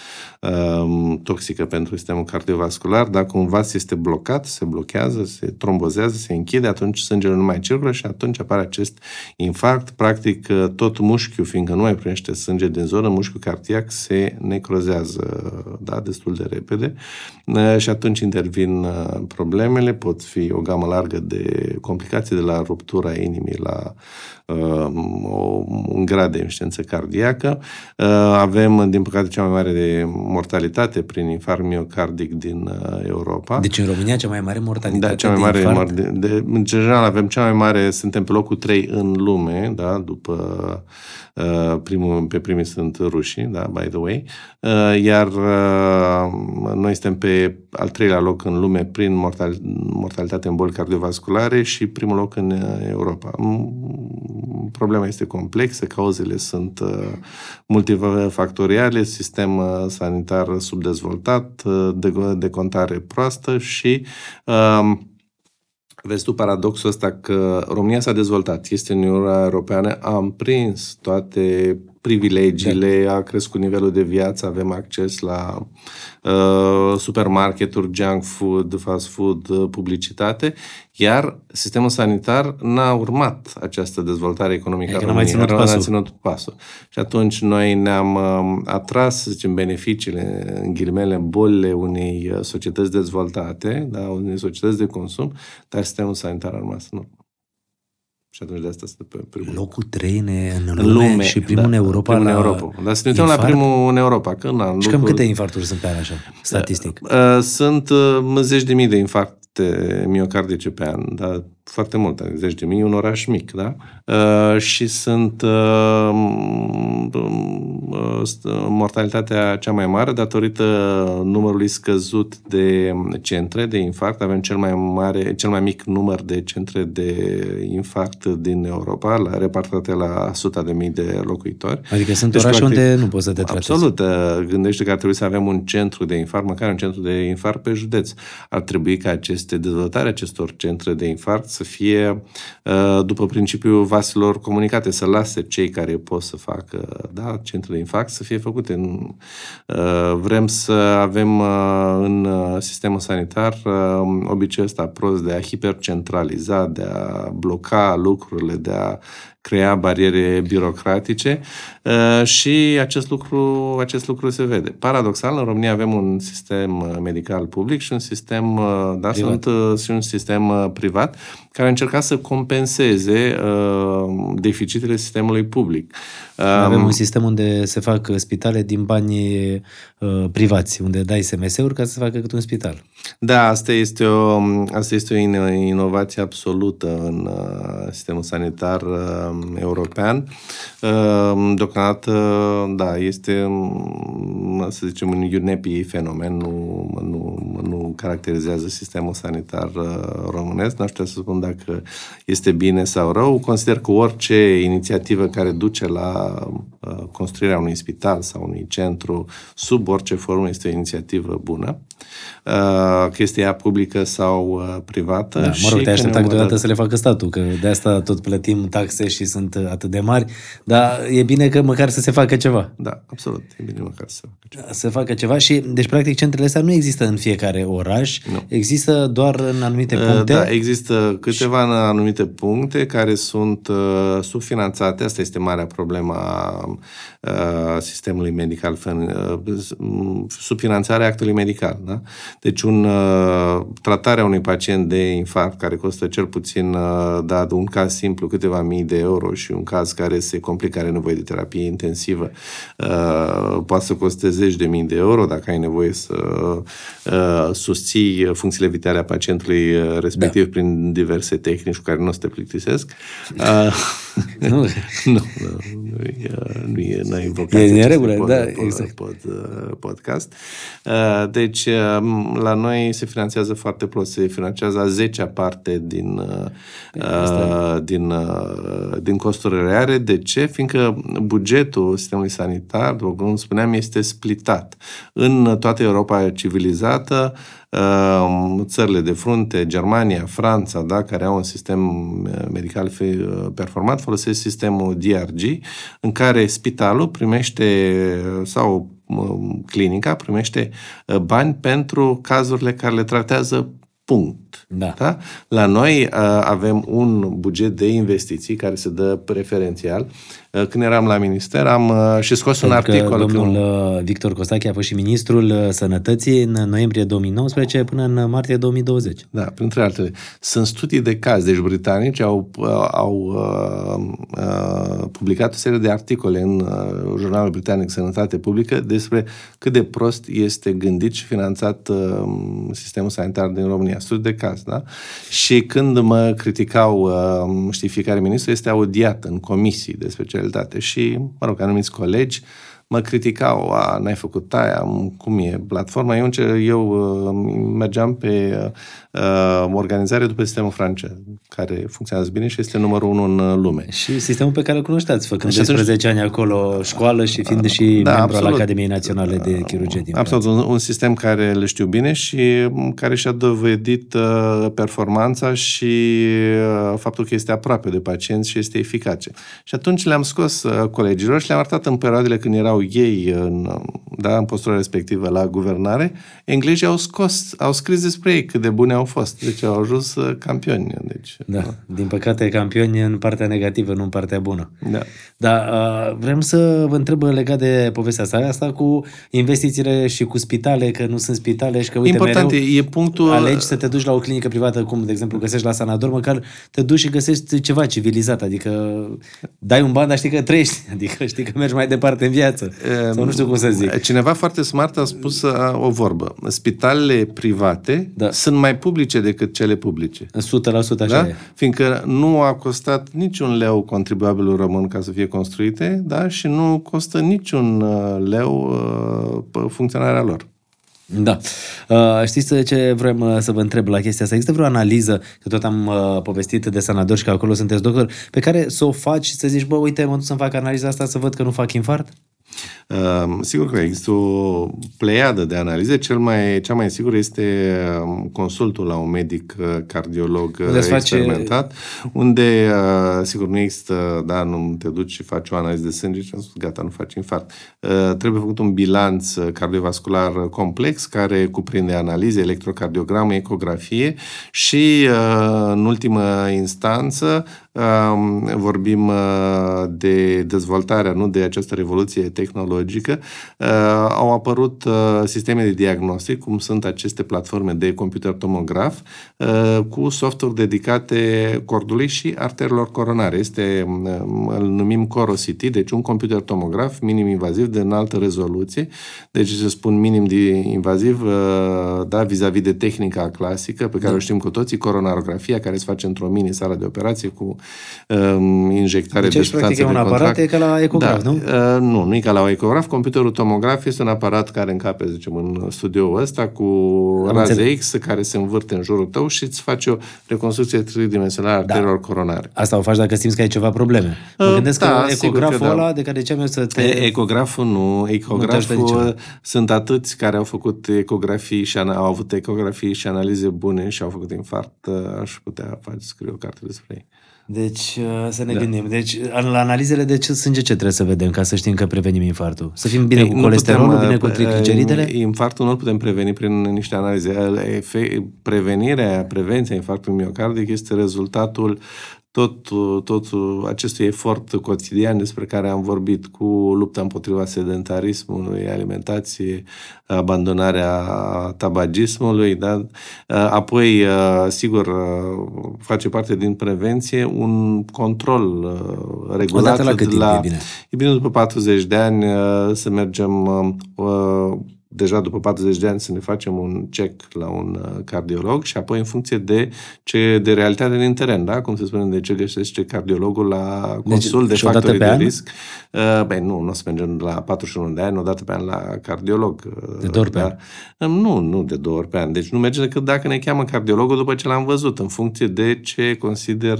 um, toxică pentru sistemul cardiovascular, dacă un vas este blocat, se blochează, se trombozează, se închide, atunci sângele nu mai circulă și atunci apare acest infarct. Practic, uh, tot mușchiul, fiindcă nu mai primește sânge din zonă, mușchiul cardiac se necrozează da, destul de repede Uh, și atunci intervin uh, problemele, pot fi o gamă largă de complicații de la ruptura inimii la uh, o, un grad de insuficiență cardiacă. Uh, avem, din păcate, cea mai mare de mortalitate prin infarct miocardic din uh, Europa. Deci în România cea mai mare mortalitate Da, cea mai de mare, infart. de, de, în general avem cea mai mare, suntem pe locul 3 în lume, da, după uh, primul, pe primii sunt rușii, da, by the way, uh, iar uh, noi suntem pe al treilea loc în lume prin mortal, mortalitate în boli cardiovasculare și primul loc în uh, Europa. Mm, Problema este complexă, cauzele sunt uh, multifactoriale, sistem uh, sanitar subdezvoltat, uh, de, de contare proastă și uh, Vezi tu paradoxul ăsta că România s-a dezvoltat, este în Uniunea Europeană, am prins toate privilegiile, a crescut nivelul de viață, avem acces la uh, supermarketuri, junk food, fast food, uh, publicitate, iar sistemul sanitar n-a urmat această dezvoltare economică Adică a n-a mai României, ținut n-a pasul. ținut pasul. Și atunci noi ne-am uh, atras, să zicem, beneficiile, în ghilimele, bolile unei uh, societăți dezvoltate, da, unei societăți de consum, dar sistemul sanitar a rămas în urmă. Și atunci de asta este pe primul loc. Locul 3 în, în În lume, și primul în Europa primul în la Europa. Dar să ne uităm la infart? primul în Europa. Că, na, în Și cam locul- câte infarturi sunt pe an așa, statistic? Uh, Sunt uh, zeci de mii de infarcte miocardice pe an, dar foarte mult, adică zeci de mii, un oraș mic, da? Uh, și sunt uh, uh, mortalitatea cea mai mare datorită numărului scăzut de centre de infarct. Avem cel mai mare, cel mai mic număr de centre de infarct din Europa, la, repartate la suta de mii de locuitori. Adică sunt deci, orașe practic, unde nu poți să te tratezi. Absolut. Uh, gândește că ar trebui să avem un centru de infarct, măcar un centru de infarct pe județ. Ar trebui ca aceste dezvoltarea acestor centre de infarct să fie uh, după principiul vaselor comunicate, să lase cei care pot să facă da, centre de infarct să fie făcute. Uh, vrem să avem în sistemul sanitar obiceiul ăsta prost de a hipercentraliza, de a bloca lucrurile, de a crea bariere birocratice uh, și acest lucru, acest lucru se vede. Paradoxal, în România avem un sistem uh, medical public și un sistem, uh, da, privat. sunt, și un sistem privat care a încercat să compenseze deficitele sistemului public. Avem un sistem unde se fac spitale din bani privați, unde dai SMS-uri ca să se facă cât un spital. Da, asta este o, asta este o inovație absolută în sistemul sanitar european. Ehm, deocamdată, da, este, mm, să zicem, un UNEPI fenomen, nu, nu, nu caracterizează sistemul sanitar uh, românesc. Nu știu să spun dacă este bine sau rău. Consider că orice inițiativă care duce la uh, construirea unui spital sau unui centru, sub orice formă, este o inițiativă bună. Uh, chestia publică sau privată. Da, mă rog, te aștepta câteodată să le facă statul, că de asta tot plătim taxe și sunt atât de mari, dar e bine că măcar să se facă ceva. Da, absolut, e bine măcar să se facă ceva. Să facă ceva și, deci, practic, centrele astea nu există în fiecare oraș, nu. există doar în anumite uh, puncte? Da, există câteva în anumite puncte care sunt uh, subfinanțate, asta este marea problemă a uh, sistemului medical, subfinanțarea actului medical, da? Deci, un, tratarea unui pacient de infarct care costă cel puțin, da, un caz simplu, câteva mii de euro și un caz care se complică, are nevoie de terapie intensivă, uh, poate să coste zeci de mii de euro dacă ai nevoie să uh, susții funcțiile vitale a pacientului uh, respectiv da. prin diverse tehnici cu care nu o să te plictisesc. Uh, nu. nu, nu, nu e, nu e, nu e invocat e în regulă, pod, da, pod, exact. pod, uh, podcast. Uh, deci, uh, la noi se finanțează foarte prost, se finanțează a 10 parte din, uh, din, uh, din costurile reale. De ce? Fiindcă bugetul sistemului sanitar, după cum spuneam, este splitat. În toată Europa civilizată, uh, țările de frunte, Germania, Franța, da, care au un sistem medical performant, folosesc sistemul DRG, în care spitalul primește sau clinica primește uh, bani pentru cazurile care le tratează punct. Da. Da? La noi uh, avem un buget de investiții care se dă preferențial Uh, când eram la minister, am uh, și scos Pentru un articol. Că domnul că... Uh, Victor Costache a fost și ministrul Sănătății în noiembrie 2019 până în martie 2020. Da, printre altele. Sunt studii de caz, deci britanici au, au uh, uh, publicat o serie de articole în uh, jurnalul britanic Sănătate Publică despre cât de prost este gândit și finanțat uh, sistemul sanitar din România. Studii de caz, da? Și când mă criticau, uh, știi, fiecare ministru este audiat în comisii despre ce specialitate și, mă rog, anumiți colegi mă criticau, a, n-ai făcut aia, cum e platforma. Eu, eu uh, mergeam pe uh, organizare după sistemul francez, care funcționează bine și este numărul unu în uh, lume. Și sistemul pe care îl cunoșteați, făcând și 12 ani acolo școală și fiind da, și da, membru absolut. al Academiei Naționale de Chirurgie din Absolut, un, un sistem care îl știu bine și care și-a dovedit uh, performanța și uh, faptul că este aproape de pacienți și este eficace. Și atunci le-am scos uh, colegilor și le-am arătat în perioadele când erau ei în, da, în postura respectivă la guvernare, englezii au scos, au scris despre ei cât de bune au fost. Deci au ajuns uh, campioni. Deci, da. da. Din păcate, campioni în partea negativă, nu în partea bună. Da. Dar uh, vrem să vă întreb legat de povestea asta, asta cu investițiile și cu spitale, că nu sunt spitale și că, uite, Important mereu e punctul... alegi să te duci la o clinică privată, cum, de exemplu, găsești la Sanador, măcar te duci și găsești ceva civilizat, adică dai un ban, dar știi că trăiești, adică știi că mergi mai departe în viață. acasă. Sau nu știu cum să zic. Cineva foarte smart a spus uh, o vorbă. Spitalele private da. sunt mai publice decât cele publice. 100% așa da? e. Fiindcă nu a costat niciun leu contribuabilul român ca să fie construite da? și nu costă niciun uh, leu uh, funcționarea lor. Da. Uh, știți ce vrem să vă întreb la chestia asta? Există vreo analiză, că tot am uh, povestit de sanatori și că acolo sunteți doctor, pe care să o faci și să zici, bă, uite, mă duc să-mi fac analiza asta să văd că nu fac infart? Uh, sigur că există o pleiadă de analize. Cel mai, cea mai sigur este um, consultul la un medic uh, cardiolog unde uh, experimentat, face... unde, uh, sigur, nu există, da, nu te duci și faci o analiză de sânge și spus, gata, nu faci infart. Trebuie făcut un bilanț cardiovascular complex care cuprinde analize, electrocardiogramă, ecografie și, în ultimă instanță, vorbim de dezvoltarea, nu de această revoluție tehnologică, au apărut sisteme de diagnostic, cum sunt aceste platforme de computer tomograf, cu softuri dedicate cordului și arterelor coronare. Este, îl numim CoroCity, deci un computer tomograf minim-invaziv de înaltă rezoluție, deci se spun minim-invaziv, da, vis-a-vis de tehnica clasică, pe care da. o știm cu toții, coronarografia, care se face într-o mini-sală de operație cu um, injectare deci, de substanțe de un contract. aparat, e ca la ecograf, da, nu? Uh, nu, nu e ca la ecograf. Computerul tomograf este un aparat care încape, zicem, în studioul ăsta cu Am raze înțeleg. X care se învârte în jurul tău și îți face o reconstrucție tridimensională a da. arterelor coronare. Asta o faci dacă simți că ai ceva probleme. Mă uh, gândesc da, că ecograful că da. ăla de care ziceam eu să te... Ecograful nu. Ecograful nu sunt atâți care au făcut ecografii și au avut ecografii și analize bune și au făcut infart. Uh, aș putea face, scriu o carte despre ei. Deci, uh, să ne da. gândim. Deci, la analizele de ce sânge ce trebuie să vedem ca să știm că prevenim infartul? Să fim bine Ei, cu colesterolul, putem, bine cu uh, trigliceridele? Infartul nu preveni putem preveni prin niște analize. Prevenirea, prevenția infarctului miocardic este rezultatul tot, tot acestui efort cotidian despre care am vorbit cu lupta împotriva sedentarismului, alimentație, abandonarea tabagismului, da? apoi, sigur, face parte din prevenție un control regulat. la cât timp la, e bine? E bine după 40 de ani să mergem deja după 40 de ani să ne facem un check la un uh, cardiolog și apoi în funcție de ce de realitate din teren, da? Cum se spune, de ce găsește cardiologul la deci, consul deci, de factori de an? risc. Uh, băi, nu, nu o să mergem la 41 de ani, o dată pe an la cardiolog. Uh, de două ori pe da? an? Nu, nu de două ori pe an. Deci nu merge decât dacă ne cheamă cardiologul după ce l-am văzut, în funcție de ce consider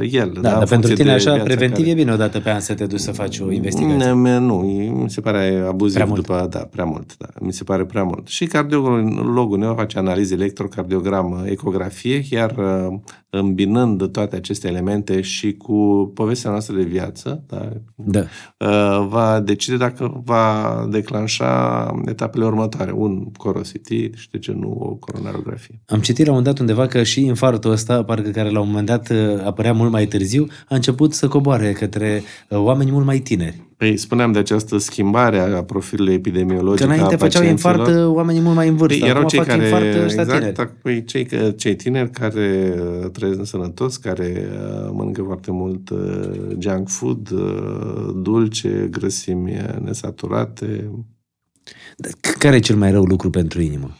el. Da, da? dar pentru tine așa, preventiv care... e bine o dată pe an să te duci să faci o investigație. Nu, mi se pare abuziv prea mult. după, da, prea mult, da mi se pare prea mult. Și cardiologul ne va face analize electrocardiogramă, ecografie, iar uh, îmbinând toate aceste elemente și cu povestea noastră de viață, da, da. Uh, va decide dacă va declanșa etapele următoare. Un corosity și de ce nu o coronarografie. Am citit la un dat undeva că și infartul ăsta, parcă care la un moment dat uh, apărea mult mai târziu, a început să coboare către oameni mult mai tineri. Păi spuneam de această schimbare a profilului epidemiologic. Că înainte făceau infart uh, oamenii mult mai în vârstă. Păi, erau Acum cei fac care, infart exact, tineri. Păi, cei, cei tineri care uh, trăiesc sănătos, care uh, mănâncă foarte mult junk food, dulce, grăsimi nesaturate. Care e cel mai rău lucru pentru inimă?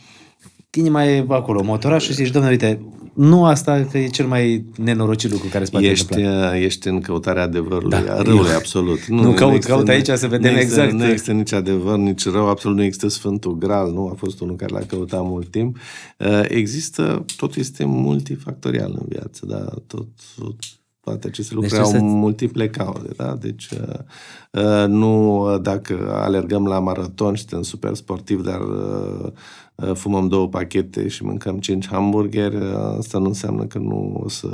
Inima e acolo, motorașul și zici, domnule, uite, nu asta că e cel mai nenorocit lucru care se poate ești, întâmpla. Uh, ești în căutarea adevărului, da, a răului, eu, absolut. Nu, nu caut, caut aici să vedem nu exact. Nu există nici adevăr, nici rău, absolut nu există Sfântul Gral, nu a fost unul care l-a căutat mult timp. Uh, există, totul este multifactorial în viață, da, tot, tot toate aceste deci lucruri deci au să... multiple cauze, da? Deci uh, uh, nu dacă alergăm la maraton și suntem super sportiv, dar uh, uh, fumăm două pachete și mâncăm cinci hamburgeri, uh, asta nu înseamnă că nu o să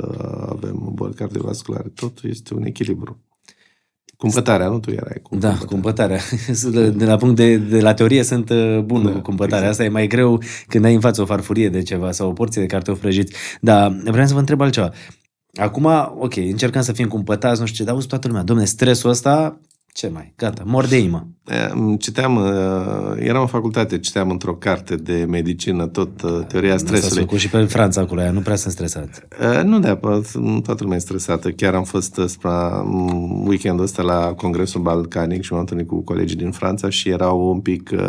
avem boli cardiovasculare. Totul este un echilibru. Cumpătarea, nu tu erai cu Da, cumpătarea. De la punct de, de la teorie sunt uh, bun da, cu cumpătarea. Exact. Asta e mai greu când ai în față o farfurie de ceva sau o porție de cartofi prăjiți. Dar vreau să vă întreb altceva. Acum, ok, încercăm să fim cumpătați, nu știu ce, dar auzi toată lumea, domne, stresul ăsta Ce mai? Gata, mor de inimă. Eh, Citeam, eh, eram în facultate, citeam într-o carte de medicină tot eh, teoria S-a stresului. făcut și pe Franța acolo, aia nu prea sunt stresat. Uh, Nu de toată lumea e stresată. Chiar am fost uh, spre um, weekendul ăsta la Congresul Balcanic și m-am întâlnit cu colegii din Franța și erau un pic uh,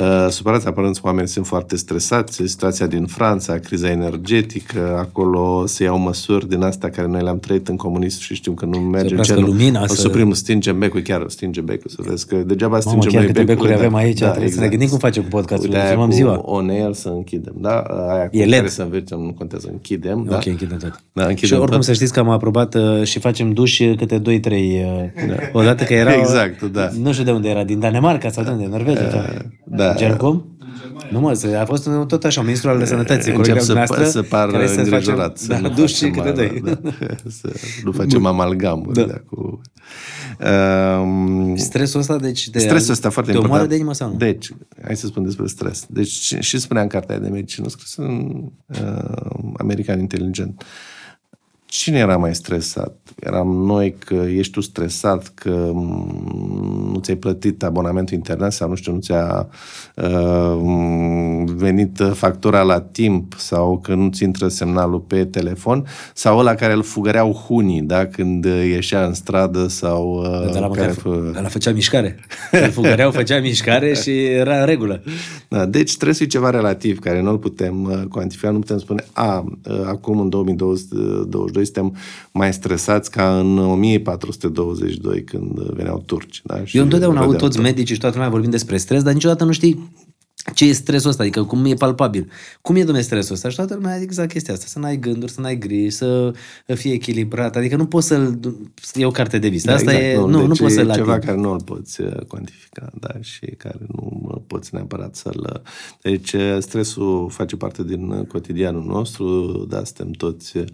uh, supărați. Apărând oamenii sunt foarte stresați. Situația din Franța, criza energetică, acolo se iau măsuri din astea care noi le-am trăit în comunism și știm că nu merge oprească genul. lumina, o să- suprim, stingem becul, chiar stingem becul, să vezi că degeaba Mamă, stingem chiar noi câte becul. becuri avem aici, da, trebuie să ne gândim cum facem cu podcastul, Uite, le aia filmăm cu ziua. On air să închidem, da? Aia cu E LED. care să învegem, nu contează, închidem, da? Ok, închidem tot. Da, închidem și oricum tot. să știți că am aprobat uh, și facem duș câte 2-3 uh, odată că era... Exact, da. Nu știu de unde era, din Danemarca sau de unde, Norvegia. ceva. da. Gercom? Nu mă, să- a fost un- tot așa, un ministru al sănătății, Încep colegul să, dumneavoastră, să par care să îngrijorat. facem, să da, nu duș și facem câte mai- doi. Da, să nu facem amalgamuri. Da. Da. Cu, um, Stresul ăsta, deci... De, stresul ăsta foarte te important. omoară de inimă sau nu? Deci, hai să spun despre stres. Deci, și- și spunea în cartea de medicină, scris în uh, American Intelligent. Cine era mai stresat? Eram noi că ești tu stresat că mm, nu ți-ai plătit abonamentul internet sau nu știu, nu ți-a uh, venit factura la timp sau că nu ți intră semnalul pe telefon sau ăla care îl fugăreau hunii, da? Când ieșea în stradă sau uh, De la care măcar, fă- ăla făcea mișcare. Îl fugăreau, făcea mișcare și era în regulă. Da, deci trebuie să fie ceva relativ care nu-l putem uh, cuantifica, nu putem spune, a, uh, acum în 2022 suntem mai stresați ca în 1422 când uh, veneau turci. Da? Și Eu întotdeauna aud vedeam toți medicii și toată lumea vorbind despre stres, dar niciodată nu știi ce e stresul ăsta, adică cum e palpabil. Cum e, domnule, stresul ăsta? Și toată lumea zice exact chestia asta, să n-ai gânduri, să n-ai griji, să fie echilibrat, adică nu poți să-l... E o carte de vizită, asta e... Nu, nu deci poți e să-l ceva atingi. care nu îl poți uh, cuantifica, da, și care nu uh, poți neapărat să-l... Deci uh, stresul face parte din uh, cotidianul nostru, da, suntem toți uh,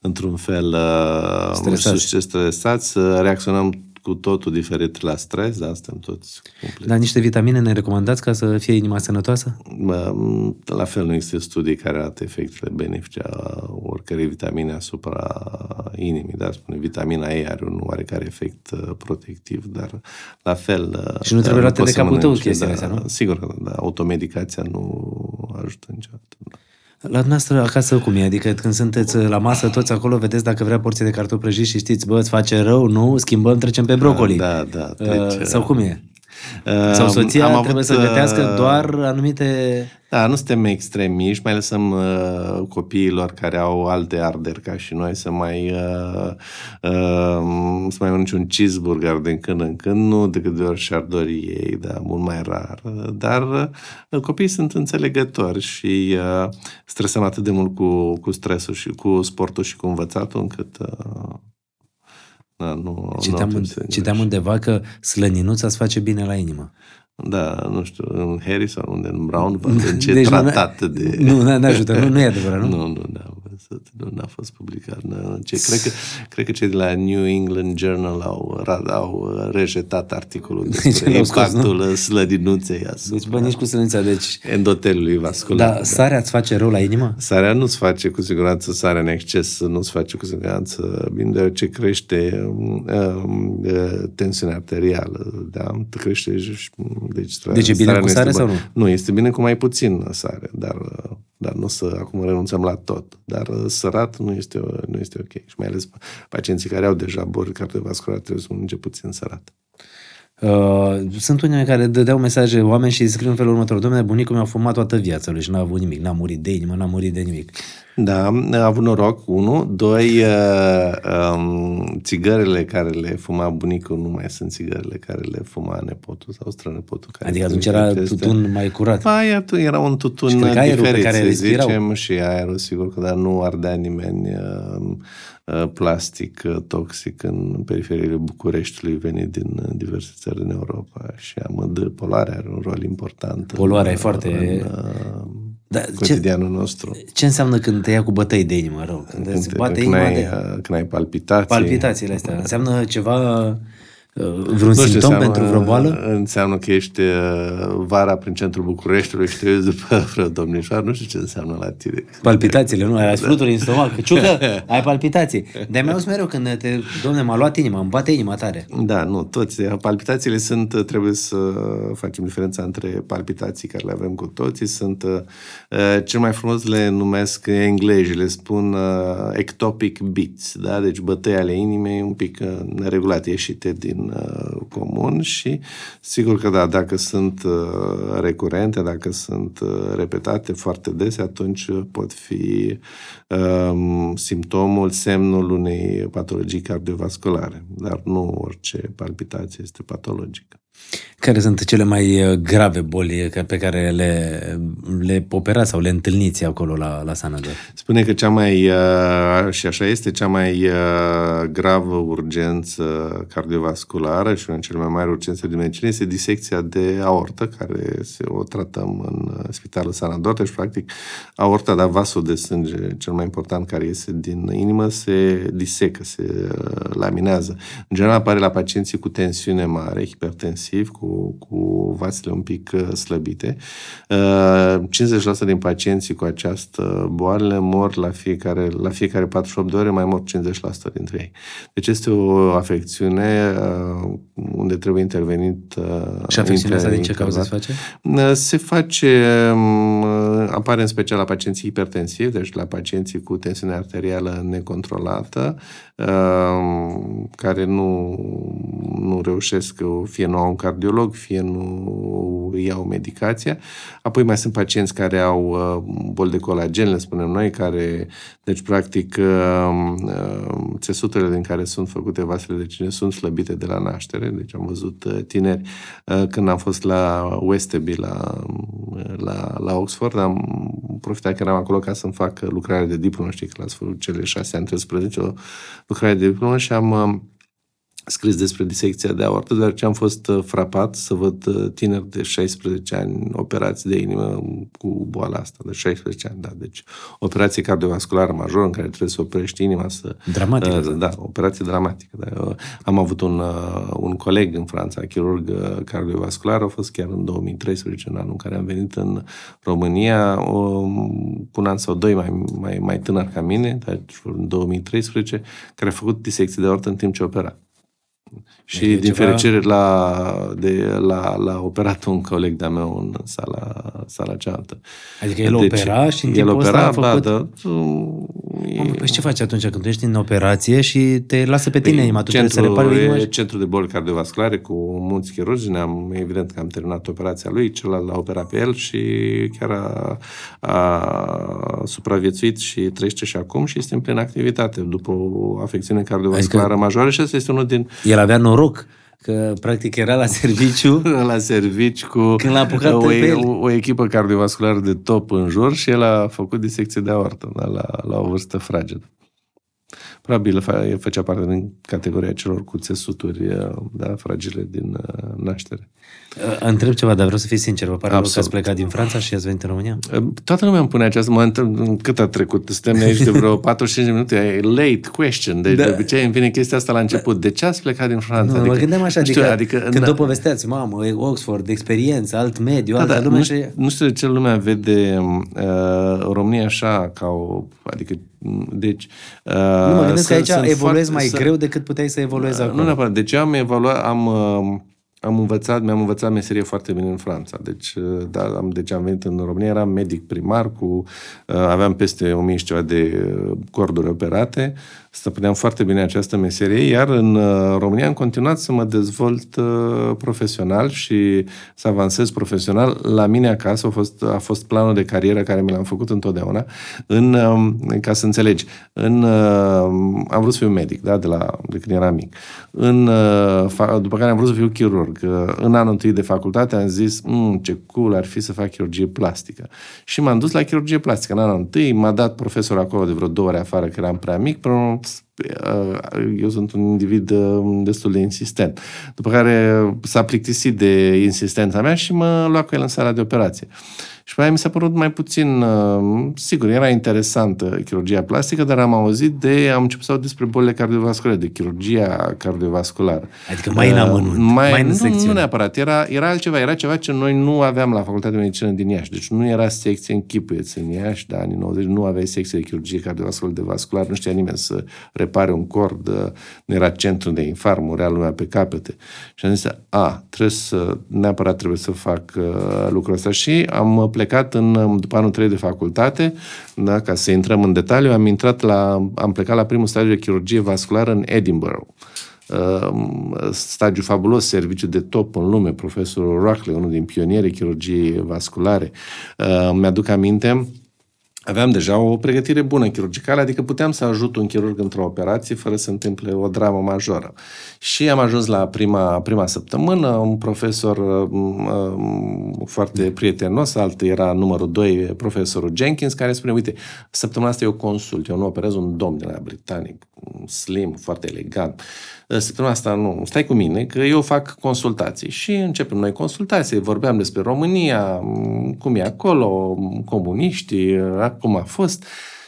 într-un fel uh, Stresați. stresați, uh, reacționăm cu totul diferit la stres, da, suntem toți complet Dar niște vitamine ne recomandați ca să fie inima sănătoasă? Mă, La fel, nu există studii care arată efectele benefice a oricărei vitamine asupra inimii. Da? Spune, vitamina E are un oarecare efect uh, protectiv, dar la fel... uh, Și nu trebuie luate poți de să capul tău mănânci, chestiile da, astea, nu? Sigur că da, automedicația nu ajută niciodată. Da. La dumneavoastră acasă cum e? Adică când sunteți la masă toți acolo, vedeți dacă vrea porție de cartofi prăjiți și știți, bă, îți face rău, nu, schimbăm, trecem pe brocoli. Da, da. Uh, trece. sau cum e? Uh, Sau soția am trebuie avut, să gătească uh, doar anumite... Da, nu suntem extremiști, mai lăsăm uh, copiilor care au alte arderi ca și noi să mai uh, uh, să mai mănânce un cheeseburger din când în când, nu de câte ori și-ar dori ei, da, mult mai rar. Dar uh, copiii sunt înțelegători și uh, stresăm atât de mult cu, cu stresul și cu sportul și cu învățatul încât uh, da, nu, nu Citeam, au în, timp să citeam undeva că slăninuța îți face bine la inimă. Da, nu știu, în Harry sau unde, în Brown, văd în ce Deci nu- tratat de... Nu, nu ajută, nu, nu e adevărat, nu? Nu, nu, da, văzut, nu n-a fost publicat. Nu, ce, cred, că, cred că cei de la New England Journal au, ra- au rejetat articolul despre l-au scos, impactul slădinuței asupra Deci, bă, nici cu slănița, deci... endotelului vascular. Da, sarea îți face rău la inimă? Sarea nu-ți face cu siguranță sarea în exces, nu-ți face cu siguranță bine, deoarece crește um, um, uh, tensiunea arterială, da? Crește, și- deci, Deci e bine sarea cu nu sare este sau bună. nu? Nu, este bine cu mai puțin sare, dar, uh, dar nu să acum renunțăm la tot. Dar uh, sărat nu este, nu este ok. Și mai ales pacienții care au deja boli cardiovasculare trebuie să mănânce puțin sărat. Uh, sunt unii care dădeau mesaje oameni și scriu în felul următor. Domnule, bunicul mi-a fumat toată viața lui și n-a avut nimic. N-a murit de inimă, n-a murit de nimic. Da, a avut noroc, unu. Doi, uh, um, țigările care le fuma bunicul nu mai sunt țigările care le fuma nepotul sau strănepotul. Care Adică atunci era este- tutun mai curat. Păi, atu- era un tutun Și cred că aerul pe diferit, care să respirau. zicem, și aerul, sigur că dar nu ardea nimeni uh, uh, plastic uh, toxic în periferiile Bucureștiului venit din uh, diverse țări din Europa și amând poluarea are un rol important. Poluarea în, e foarte- În, uh, Da, ce, cotidianul nostru. ce înseamnă când te ia cu bătăi de inimă rău? Când, îți Când, bate când, inima ai, de uh, când ai palpitații. palpitațiile astea. Înseamnă ceva Vreun nu simptom înseamnă, pentru vreo boală? Înseamnă că ești uh, vara prin centrul Bucureștiului și te uiți după vreo domnișoară. Nu știu ce înseamnă la tine. Palpitațiile, nu? Ai fluturi în stomac. Ciucă, ai palpitații. De mai mereu când te, domne, m-a luat inima, îmi bate inima tare. Da, nu, toți. Palpitațiile sunt, trebuie să facem diferența între palpitații care le avem cu toții. Sunt, uh, cel mai frumos le numesc englezii, le spun uh, ectopic beats, da? Deci bătăi ale inimii un pic uh, neregulate, ieșite din uh, comun și sigur că da, dacă sunt uh, recurente, dacă sunt uh, repetate foarte dese, atunci pot fi um, simptomul, semnul unei patologii cardiovasculare, dar nu orice palpitație este patologică. Care sunt cele mai uh, grave boli pe care le, le operați sau le întâlniți acolo la, la Sanador? Spune că cea mai, uh, și așa este, cea mai uh, gravă urgență cardiovasculară și una din cele mai mari urgențe de medicină este disecția de aortă, care se, o tratăm în Spitalul Sanador. Deci, practic, aorta, dar vasul de sânge cel mai important care iese din inimă se disecă, se laminează. În general apare la pacienții cu tensiune mare, hipertensiv, cu cu, vasele un pic uh, slăbite. 50% uh, din pacienții cu această boală mor la fiecare, la fiecare 48 de ore, mai mor 50% dintre ei. Deci este o afecțiune uh, unde trebuie intervenit. Și afecțiunea asta din ce cauză se face? Se face, um, apare în special la pacienții hipertensivi, deci la pacienții cu tensiune arterială necontrolată, care nu, nu reușesc, fie nu au un cardiolog, fie nu iau medicația. Apoi mai sunt pacienți care au uh, boli de colagen, le spunem noi, care, deci practic, uh, uh, țesuturile din care sunt făcute vasele de cine sunt slăbite de la naștere. Deci am văzut tineri când am fost la Westby, la, la, la Oxford, am profitat că eram acolo ca să-mi fac lucrare de diplomă, știi că la cele șase ani, 13, o lucrare de diplomă și am scris despre disecția de aortă, dar ce am fost uh, frapat să văd uh, tineri de 16 ani operați de inimă cu boala asta, de 16 ani, da. Deci operație cardiovasculară majoră în care trebuie să oprești inima să... Dramatică. Uh, da, operație dramatică. Da. Am avut un, uh, un coleg în Franța, chirurg uh, cardiovascular, a fost chiar în 2013, în anul în care am venit în România, um, un an sau doi mai, mai, mai tânăr ca mine, deci în 2013, care a făcut disecție de aortă în timp ce opera. Și deci din ceva... fericire la, de, la, la operat un coleg de-a meu în sala, sala cealaltă. Adică el deci, opera și în timpul opera, ăsta a făcut... Da, da, Păi ce faci atunci când ești în operație și te lasă pe tine păi, inima? Tu centru, trebuie să repari inima? centru de boli cardiovasculare cu mulți chirurgi. Ne-am, evident că am terminat operația lui, celălalt l-a operat pe el și chiar a, a supraviețuit și trăiește și acum și este în plină activitate după o afecțiune cardiovasculară adică majoră și asta este unul din... El avea noroc că practic era la serviciu. la serviciu cu când l-a apucat o, o, o echipă cardiovasculară de top în jur și el a făcut disecție de aortă da, la, la o vârstă fragedă. Probabil făcea parte din categoria celor cu țesuturi da, fragile din naștere. Întreb ceva, dar vreau să fii sincer. Vă pare Absolut. că ați plecat din Franța și ați venit în România? Toată lumea îmi pune această... Mă întreb, cât a trecut? Suntem aici de vreo 45 de minute. E late question. Deci da. de obicei îmi vine chestia asta la început. De ce ați plecat din Franța? Nu, adică, mă gândeam așa, adică, știu, adică când o povesteați, mamă, Oxford, experiență, alt mediu, da, altă da, lume nu, și... nu știu de ce lumea vede uh, România așa ca o... Adică deci, uh, nu mă gândesc că aici evoluezi mai să, greu decât puteai să evoluezi uh, acolo. Nu neapărat. Deci am evaluat, am, uh, am învățat, mi-am învățat meserie foarte bine în Franța. Deci, uh, da, am, deci am venit în România, eram medic primar, cu, uh, aveam peste 1000 și ceva de uh, corduri operate, stăpâneam foarte bine această meserie, iar în uh, România am continuat să mă dezvolt uh, profesional și să avansez profesional. La mine acasă a fost, a fost planul de carieră care mi l-am făcut întotdeauna. În, um, ca să înțelegi, în, uh, am vrut să fiu medic, da, de, la, de când eram mic. În, după care am vrut să fiu chirurg. În anul întâi de facultate am zis, mm, ce cool ar fi să fac chirurgie plastică. Și m-am dus la chirurgie plastică. În anul întâi m-a dat profesor acolo de vreo două ore afară, că eram prea mic, până eu sunt un individ uh, destul de insistent. După care s-a plictisit de insistența mea și mă lua cu el în sala de operație. Și pe aia mi s-a părut mai puțin, uh, sigur, era interesantă chirurgia plastică, dar am auzit de, am început să aud despre bolile cardiovasculare, de chirurgia cardiovasculară. Adică mai în amănunt, Uh, mai, mai în nu, secțiune. nu neapărat, era, era altceva, era ceva ce noi nu aveam la Facultatea de Medicină din Iași. Deci nu era secție în chipuieți în Iași, de anii 90, nu aveai secție de chirurgie cardiovasculară de vascular, nu știa nimeni să repare un cord, uh, nu era centru de infarm, murea lumea pe capete. Și am zis, a, trebuie să, neapărat trebuie să fac uh, lucrul ăsta. Și am plecat în, um, după anul 3 de facultate, da, ca să intrăm în detaliu, am intrat la, am plecat la primul stadiu de chirurgie vasculară în Edinburgh. Uh, stagiu fabulos, serviciu de top în lume, profesorul Rockley, unul din pionierii chirurgiei vasculare. Uh, Mi-aduc aminte, aveam deja o pregătire bună chirurgicală, adică puteam să ajut un chirurg într-o operație fără să întâmple o dramă majoră. Și am ajuns la prima, prima săptămână, un profesor uh, uh, foarte prietenos, altul era numărul 2, profesorul Jenkins, care spune, uite, săptămâna asta eu consult, eu nu operez un domn de la britanic, slim, foarte elegant. Săptămâna asta nu, stai cu mine, că eu fac consultații. Și începem noi consultații, vorbeam despre România, cum e acolo, comuniștii, cum a fost.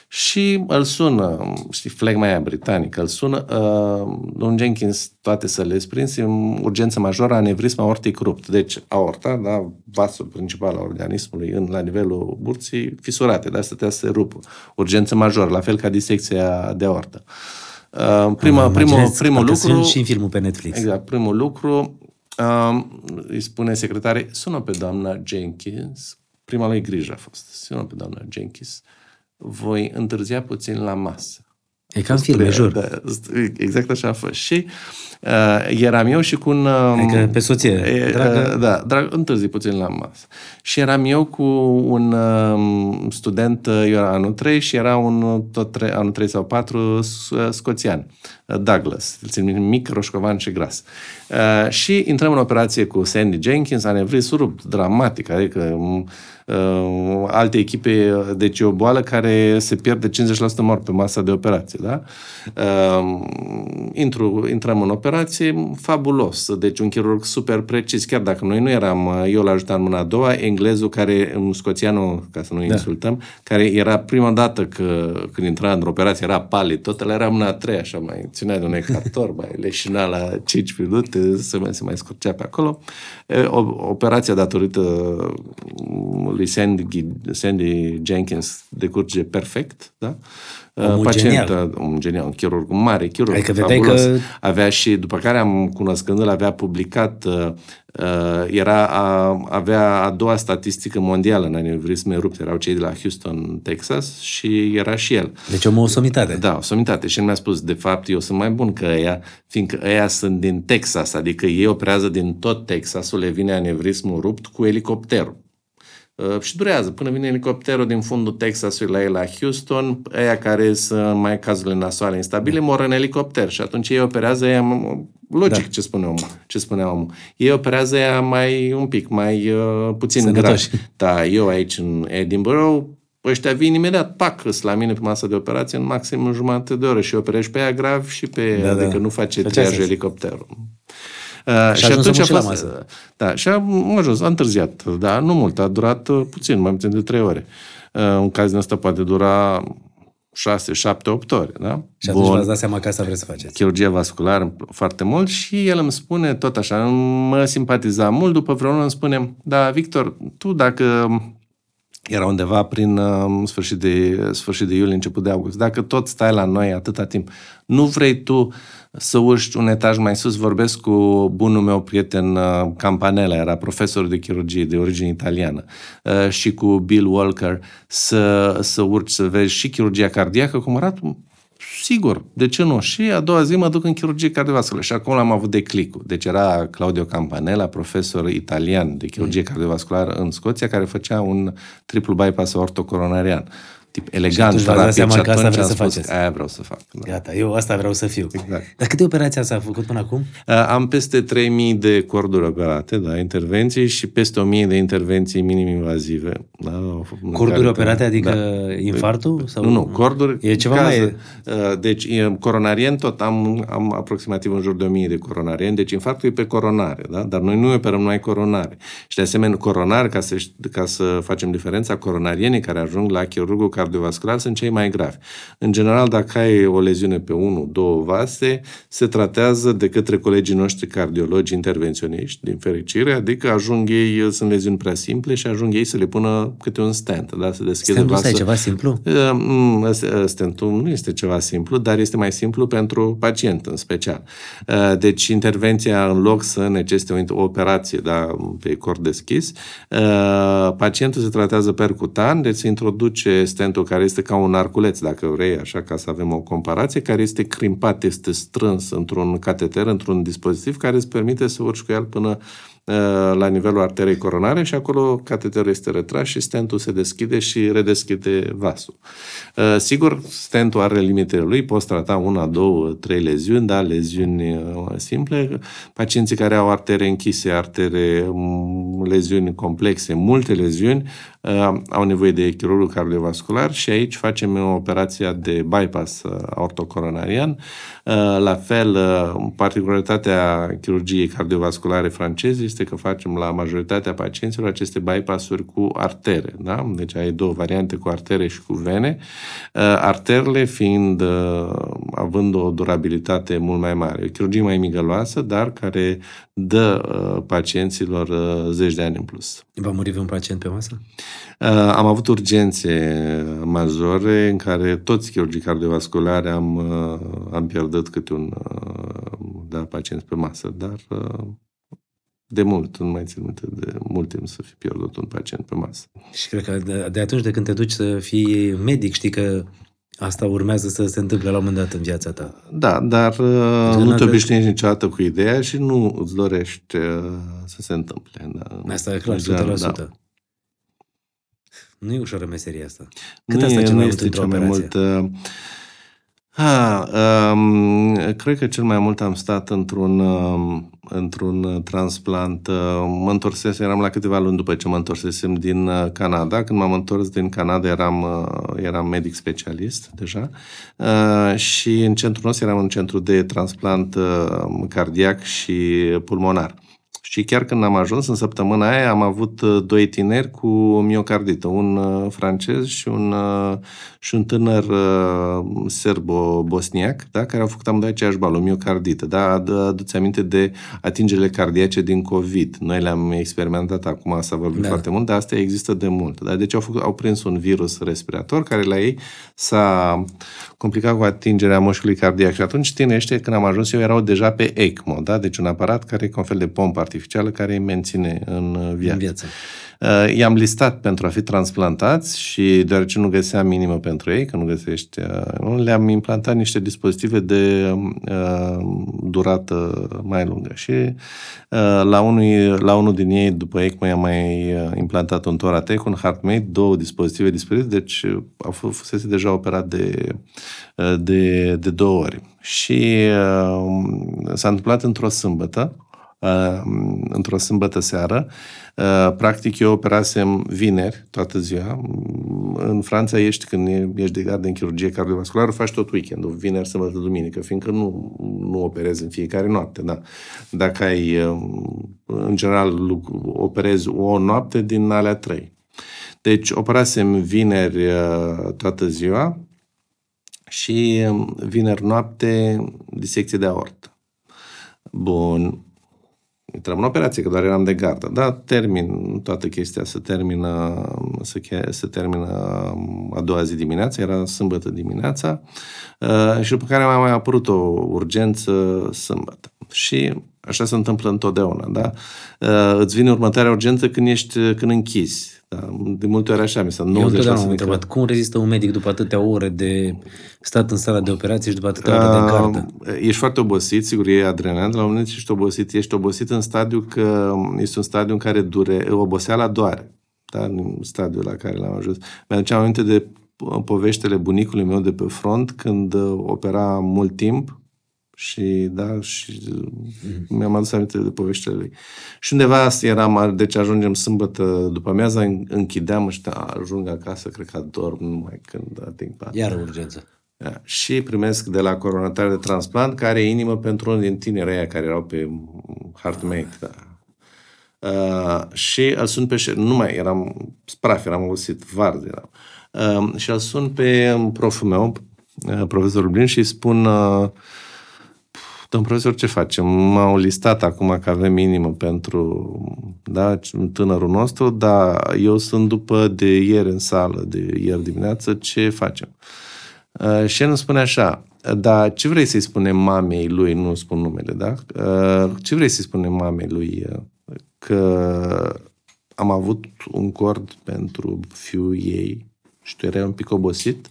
Și îl sună, știi, flegma aia britanică, îl sună, uh, domnul Jenkins, toate să le sprins, în urgență majoră, anevrism aortic rupt. Deci, aorta, da, vasul principal al organismului în, la nivelul burții, fisurate, dar stătea să se rupă. Urgență majoră, la fel ca disecția de aortă. Uh, prima, Mă primul, imaginez că primul parcă lucru... sunt și în filmul pe Netflix. Exact, primul lucru, uh, îi spune secretare, sună pe doamna Jenkins, prima lui grijă a fost, sună pe doamna Jenkins, voi întârzia puțin la masă. E ca în filme, jur. Da, exact așa a fost. Și uh, eram eu și cu un... Uh, Adică pe soție, e, dragă. Uh, da, drag, întârzi puțin la masă. Și eram eu cu un uh, student, uh, eu era anul 3 și era un uh, tot tre- anul 3 sau 4 uh, scoțian, uh, Douglas, îl țin minte, mic, roșcovan și gras. Uh, și intrăm în operație cu Sandy Jenkins, anevrism rupt, dramatic, adică um, uh, alte echipe, deci e o boală care se pierde 50% mor pe masa de operație, da? Uh, intru, intrăm în operație, fabulos, deci un chirurg super precis, chiar dacă noi nu eram, eu l-ajutam în mâna a doua, englezul care, scoțianul, ca să nu da. insultăm, care era prima dată că, când intra în operație, era palid, tot el era mâna a treia, așa, mai ținea de un ecartor, mai leșina la 5 minute, se mai, se mai scurcea pe acolo. O, operația datorită lui Sandy, Sandy Jenkins decurge perfect, da? Omul Pacient, genial. un genial, un chirurg, un mare chirurg, Adică vedeai fabulos. că- Avea și, după care am cunoscându-l, avea publicat, uh, uh, era, a, avea a doua statistică mondială în anevrisme rupte, erau cei de la Houston, Texas și era și el. Deci o osomitate. Da, o somitate. Și el mi-a spus, de fapt, eu sunt mai bun că ăia, fiindcă ăia sunt din Texas, adică ei operează din tot Texasul, le vine anevrismul rupt cu elicopterul. Uh, și durează până vine elicopterul din fundul Texasului la ei la Houston, ăia care sunt mai cazurile nasoale instabile, mor în elicopter și atunci ei operează ea, logic da. ce spune omul, ce spunea omul. Ei operează ea mai un pic, mai uh, puțin grav. Sănătoși. Da, eu aici în Edinburgh, ăștia vin imediat, pac, îs la mine pe masă de operație în maxim în jumătate de oră și operezi pe ea grav și pe Da, ea, da. adică nu face Făcea triajul sens. elicopterul. Uh, Și a ajuns omul și la masă. Da, și am ajuns, a întârziat, da, nu mult, a durat uh, puțin, mai puțin de trei ore. Uh, un caz din ăsta poate dura 6, 7, 8 ore, da? Și atunci v-ați dat seama că asta vreți să faceți. chirurgia vasculară foarte mult și el îmi spune tot așa, mă simpatiza mult, după vreo lună îmi spune, da, Victor, tu dacă era undeva prin uh, sfârșit, de, sfârșit de iulie, început de august, dacă tot stai la noi atâta timp, nu vrei tu să urci un etaj mai sus, vorbesc cu bunul meu prieten uh, Campanella, era profesor de chirurgie de origine italiană, uh, și cu Bill Walker, să, să urci să vezi și chirurgia cardiacă, cum arată Sigur, de ce nu? Și a doua zi mă duc în chirurgie cardiovasculară și acolo am avut declicul. Deci era Claudio Campanella, profesor italian de chirurgie cardiovasculară în Scoția, care făcea un triplu bypass ortocoronarian. Tip elegant, atunci v-ați dat rapid. seama și că asta atunci vreți am să spus faceți. că Aia vreau să fac. Da. Gata, eu asta vreau să fiu. Exact. Dar câte operații ați făcut până acum? Uh, Am peste 3000 de corduri operate, da, intervenții și peste 1000 de intervenții minim-invazive. Da, au făcut- în Corduri care- operate, adică Da. infartul? Sau... Nu, nu, corduri... E ceva cază, mai... uh, Deci, e coronarien tot am, am aproximativ în jur de 1000 de coronarien, deci infarctul e pe coronare, da? Dar noi nu operăm numai coronare. Și de asemenea, coronar, ca să, ca să facem diferența, coronarienii care ajung la chirurgul cardiovascular sunt cei mai gravi. În general, dacă ai o leziune pe 1, 2 vase, se tratează de către colegii noștri cardiologi intervenționiști, din fericire, adică ajung ei, sunt leziuni prea simple și ajung ei să le pună câte un stent, da? Să deschidă Stentul ăsta e vasul. ceva simplu? Uh, mm, ăsta- Stentul nu este ceva simplu, dar este mai simplu pentru pacient în special. Uh, Deci intervenția, în loc să necesite o operație da, pe cor deschis, uh, pacientul se tratează percutan, deci se introduce stentul care este ca un arculeț, dacă vrei, așa ca să avem o comparație, care este crimpat, este strâns într-un cateter, într-un dispozitiv care îți permite să urci cu el până uh, la nivelul arterei coronare și acolo cateterul este retras și stentul se deschide și redeschide vasul. Uh, Sigur, stentul are limitele lui, poți trata una, două, trei leziuni, da, leziuni uh, simple. Pacienții care au artere închise, artere, m, leziuni complexe, multe leziuni, uh, au nevoie de chirurgul cardiovascular și aici facem operația de bypass uh, ortocoronarian. Uh, La fel, uh, particularitatea chirurgiei cardiovasculare franceze este că facem la majoritatea pacienților aceste bypassuri cu artere. Da? Deci ai două variante cu artere și cu vene. Uh, Arterele fiind, uh, având o durabilitate mult mai mare. O chirurgie mai migăloasă, dar care dă uh, pacienților uh, zeci de ani în plus. Va muri vreun pacient pe masă? Uh, Am avut urgențe majore în care toți chirurgii cardiovasculare am, uh, am pierdut câte un uh, da, pacient pe masă, dar uh, de mult, nu mai țin minte de mult timp să fi pierdut un pacient pe masă. Și cred că de, de atunci de când te duci să fii medic, știi că asta urmează să se întâmple la un moment dat în viața ta. Da, dar uh, Că nu n-avem- te obișnuiești niciodată cu ideea și nu îți dorești uh, să se întâmple. Da. Asta e clar, 100%. Gen, Da. da. Nu e ușoară meseria asta. Cât Nu, asta e, cel nu mai mult este într-o cel mai operație? mult... Uh, ha, um, cred că cel mai mult am stat într-un, um, într-un transplant. Uh, mă întorsesem, eram la câteva luni după ce mă întorsesem din uh, Canada. Când m-am întors din Canada eram, uh, eram medic specialist deja uh, și în centrul nostru eram în centru de transplant uh, cardiac și pulmonar. Și chiar când am ajuns, în săptămâna aia, am avut uh, doi tineri cu miocardită, un uh, francez și un, uh, și un tânăr uh, serbo-bosniac, da, care au făcut amândoi aceeași bală, o miocardită. Da, Ad- aduți aminte de atingerile cardiace din COVID. Noi le-am experimentat acum, s-a vorbit Da. da. foarte mult, dar astea există de mult. Da? Deci au, făcut, au prins un virus respirator care la ei s-a complicat cu atingerea mușchiului cardiac. Și atunci tinerii ăștia, când am ajuns eu, erau deja pe ECMO, da? deci un aparat care e ca un fel de pompă artificială care îi menține în uh, viață. În viață. Uh, I-am listat pentru a fi transplantați și deoarece nu găseam minimă pentru ei, că nu găsești, uh, nu, le-am implantat niște dispozitive de uh, durată mai lungă. Și uh, la, unul, la unul din ei, după ECMO, i-am mai uh, implantat un Toratec, un HeartMate, două dispozitive diferite, deci uh, a f- fusese deja operat de, uh, de, de două ori. Și uh, s-a întâmplat într-o sâmbătă, uh, într-o sâmbătă seară. Uh, practic, eu operasem vineri, toată ziua. Mm, În Franța ești, când e- ești de gardă în chirurgie cardiovasculară, faci tot weekendul, vineri, sâmbătă, duminică, fiindcă nu, nu operezi în fiecare noapte. Da. Dacă ai, uh, în general, luc- operezi o noapte din alea trei. Deci, operasem vineri uh, toată ziua și um, vineri noapte disecție de aortă. Bun. Intram în operație, că doar eram de gardă. Da, termin toată chestia, se termină, se, che- se termină a doua zi dimineața, era sâmbătă dimineața uh, și după care m-a mai apărut o urgență sâmbătă. Și așa se întâmplă întotdeauna, da? Uh, îți vine următoarea urgență când ești, când închizi. Da? De multe ori așa, mi s-a 90% Eu întotdeauna am că- întrebat, cum rezistă un medic după atâtea ore de stat în sala de operație și după atâtea ore de gardă? Uh, Ești foarte obosit, sigur, e adrenalin, dar la un moment dat ești obosit. Ești obosit în stadiu că este un stadiu în care dure, oboseala doare. Da? În stadiul la care l-am ajuns. Mi-aduceam aminte de poveștile bunicului meu de pe front când uh, opera mult timp și da, și mm. mi-am adus aminte de poveștile lui. Și undeva eram, deci ajungem sâmbătă după amiaza, închideam și ajung acasă, cred că dorm numai când ating pat. Iar urgență. Da. Și primesc de la coronatare de transplant care e inimă pentru unul din tinerii aia care erau pe HeartMate. Da. Uh, și îl sun pe șef, nu mai eram spraf, eram obosit, vard eram. Uh, și îl sun pe proful meu, uh, profesorul Blin, și îi spun uh, Domn profesor, ce facem? M-au listat acum că avem inimă pentru da, tânărul nostru, dar eu sunt după de ieri în sală, de ieri dimineață, ce facem? Uh, și el îmi spune așa, dar ce vrei să-i spunem mamei lui, nu spun numele, da? Uh, ce vrei să-i spunem mamei lui uh, că am avut un cord pentru fiul ei și tu erai un pic obosit?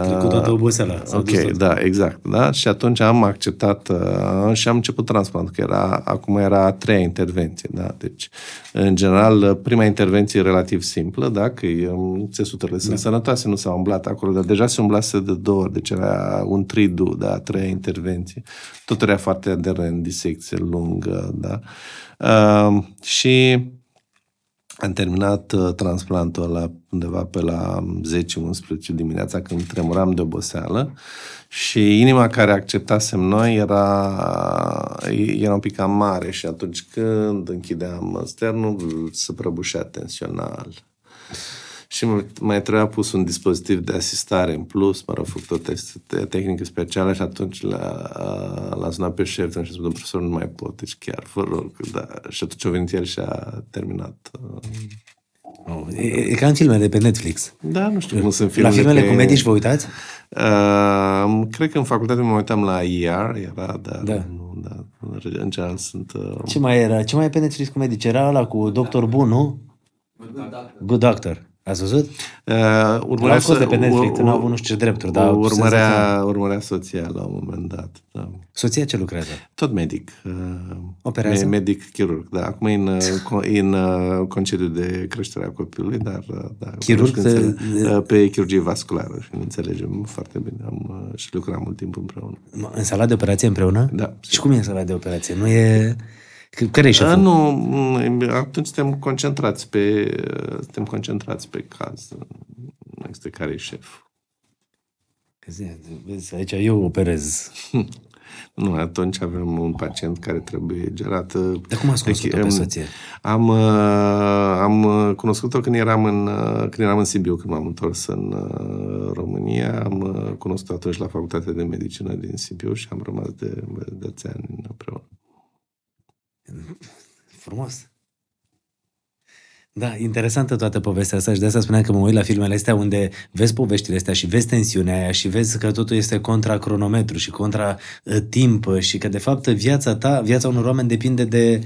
Ai trecut toată oboseala. Ok, da, exact. Da? Și atunci am acceptat uh, și am început transplant, că era, acum era a treia intervenție. Da? Deci, în general, prima intervenție e relativ simplă, da? că um, țesutele sunt da. sănătoase, nu s-au umblat acolo, dar deja se umblase de două ori, deci era un tridu, da? a treia intervenție. Tot era foarte aderent, disecție lungă, da? Uh, și am terminat uh, transplantul ăla undeva pe la 10-11 dimineața când tremuram de oboseală și inima care acceptasem noi era, era un pic cam mare și atunci când închideam sternul se prăbușea tensional și mai trebuia pus un dispozitiv de asistare în plus, mă rog, făcut o test, tehnică specială și atunci l-a, l-a sunat pe șef și a spus, profesor, nu mai pot, deci chiar, fără rog, da. Și atunci a venit el și a terminat. Oh, e, e ca în filmele de pe Netflix. Da, nu știu cum sunt filmele La filmele pe... cu medici vă uitați? Uh, cred că în facutate mă uitam la ER, era, dar da. nu, da, în general sunt... Uh... Ce mai era? Ce mai e pe Netflix cu medici? Era ăla cu Doctor Bun, nu? Good Doctor. Good Doctor. Ați văzut? Uh, urmărea să, de pe Netflix, nu au avut nu știu ce drepturi. Dar urmărea, urmărea soția la un moment dat. Da. Soția ce lucrează? Tot medic. Uh, Operează? Medic chirurg, da. Acum e în, uh, în uh, concediu de creștere a copilului, dar da, chirurg de... pe chirurgie vasculară și ne înțelegem foarte bine. Am, și lucram mult timp împreună. În sala de operație împreună? Da. Și cum e în sala de operație? Nu e... Care e șeful? Nu, atunci suntem concentrați pe, suntem concentrați pe caz. Nu este care e șef. Vezi, aici eu operez. Nu, atunci avem un pacient care trebuie gerat. Dar cum ați cunoscut-o pe soție? Am, am cunoscut-o când eram în, când eram în Sibiu, când m-am întors în România. Am cunoscut-o atunci la Facultatea de Medicină din Sibiu și am rămas de, de ani împreună. Frumos. Da, interesantă toată povestea asta și de asta spuneam că mă uit la filmele astea unde vezi poveștile astea și vezi tensiunea aia și vezi că totul este contra cronometru și contra uh, timp și că de fapt viața ta, viața unor oameni depinde de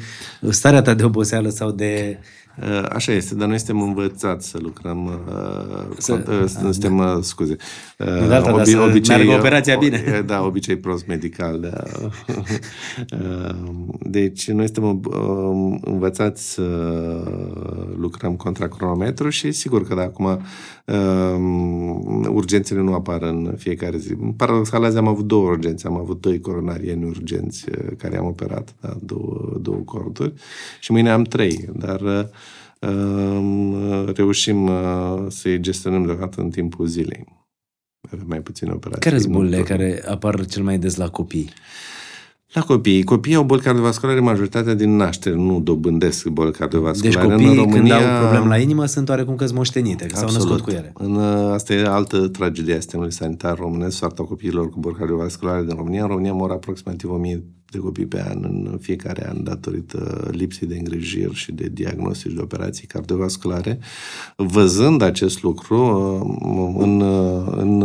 starea ta de oboseală sau de Uh, așa este, dar noi suntem învățați să lucrăm, uh, să, uh, suntem, da. scuze, uh, data, obi, să obicei, operația bine. Da, obicei prost medical. Da. deci noi suntem învățați să lucrăm contra cronometru și sigur că de acum urgențele nu apar în fiecare zi. Paradoxal, azi am avut două urgențe, am avut doi coronarieni urgenți care am operat, da, două, două corduri și mâine am trei, dar reușim uh, să-i gestionăm deocamdată în timpul zilei. Avem mai puține operații. Care sunt bolile care apar cel mai des la copii? La copii. Copiii au boli cardiovasculare majoritatea din naștere, nu dobândesc boli cardiovasculare. Deci copiii în România, când au probleme la inimă sunt oarecum că moștenite, că s-au născut cu ele. În, uh, asta e altă tragedie a sistemului sanitar românesc, soarta copiilor cu boli cardiovasculare din România. În România mor aproximativ 1000 de copii pe an în fiecare an datorită lipsei de îngrijiri și de diagnostici de operații cardiovasculare. Văzând acest lucru, în, în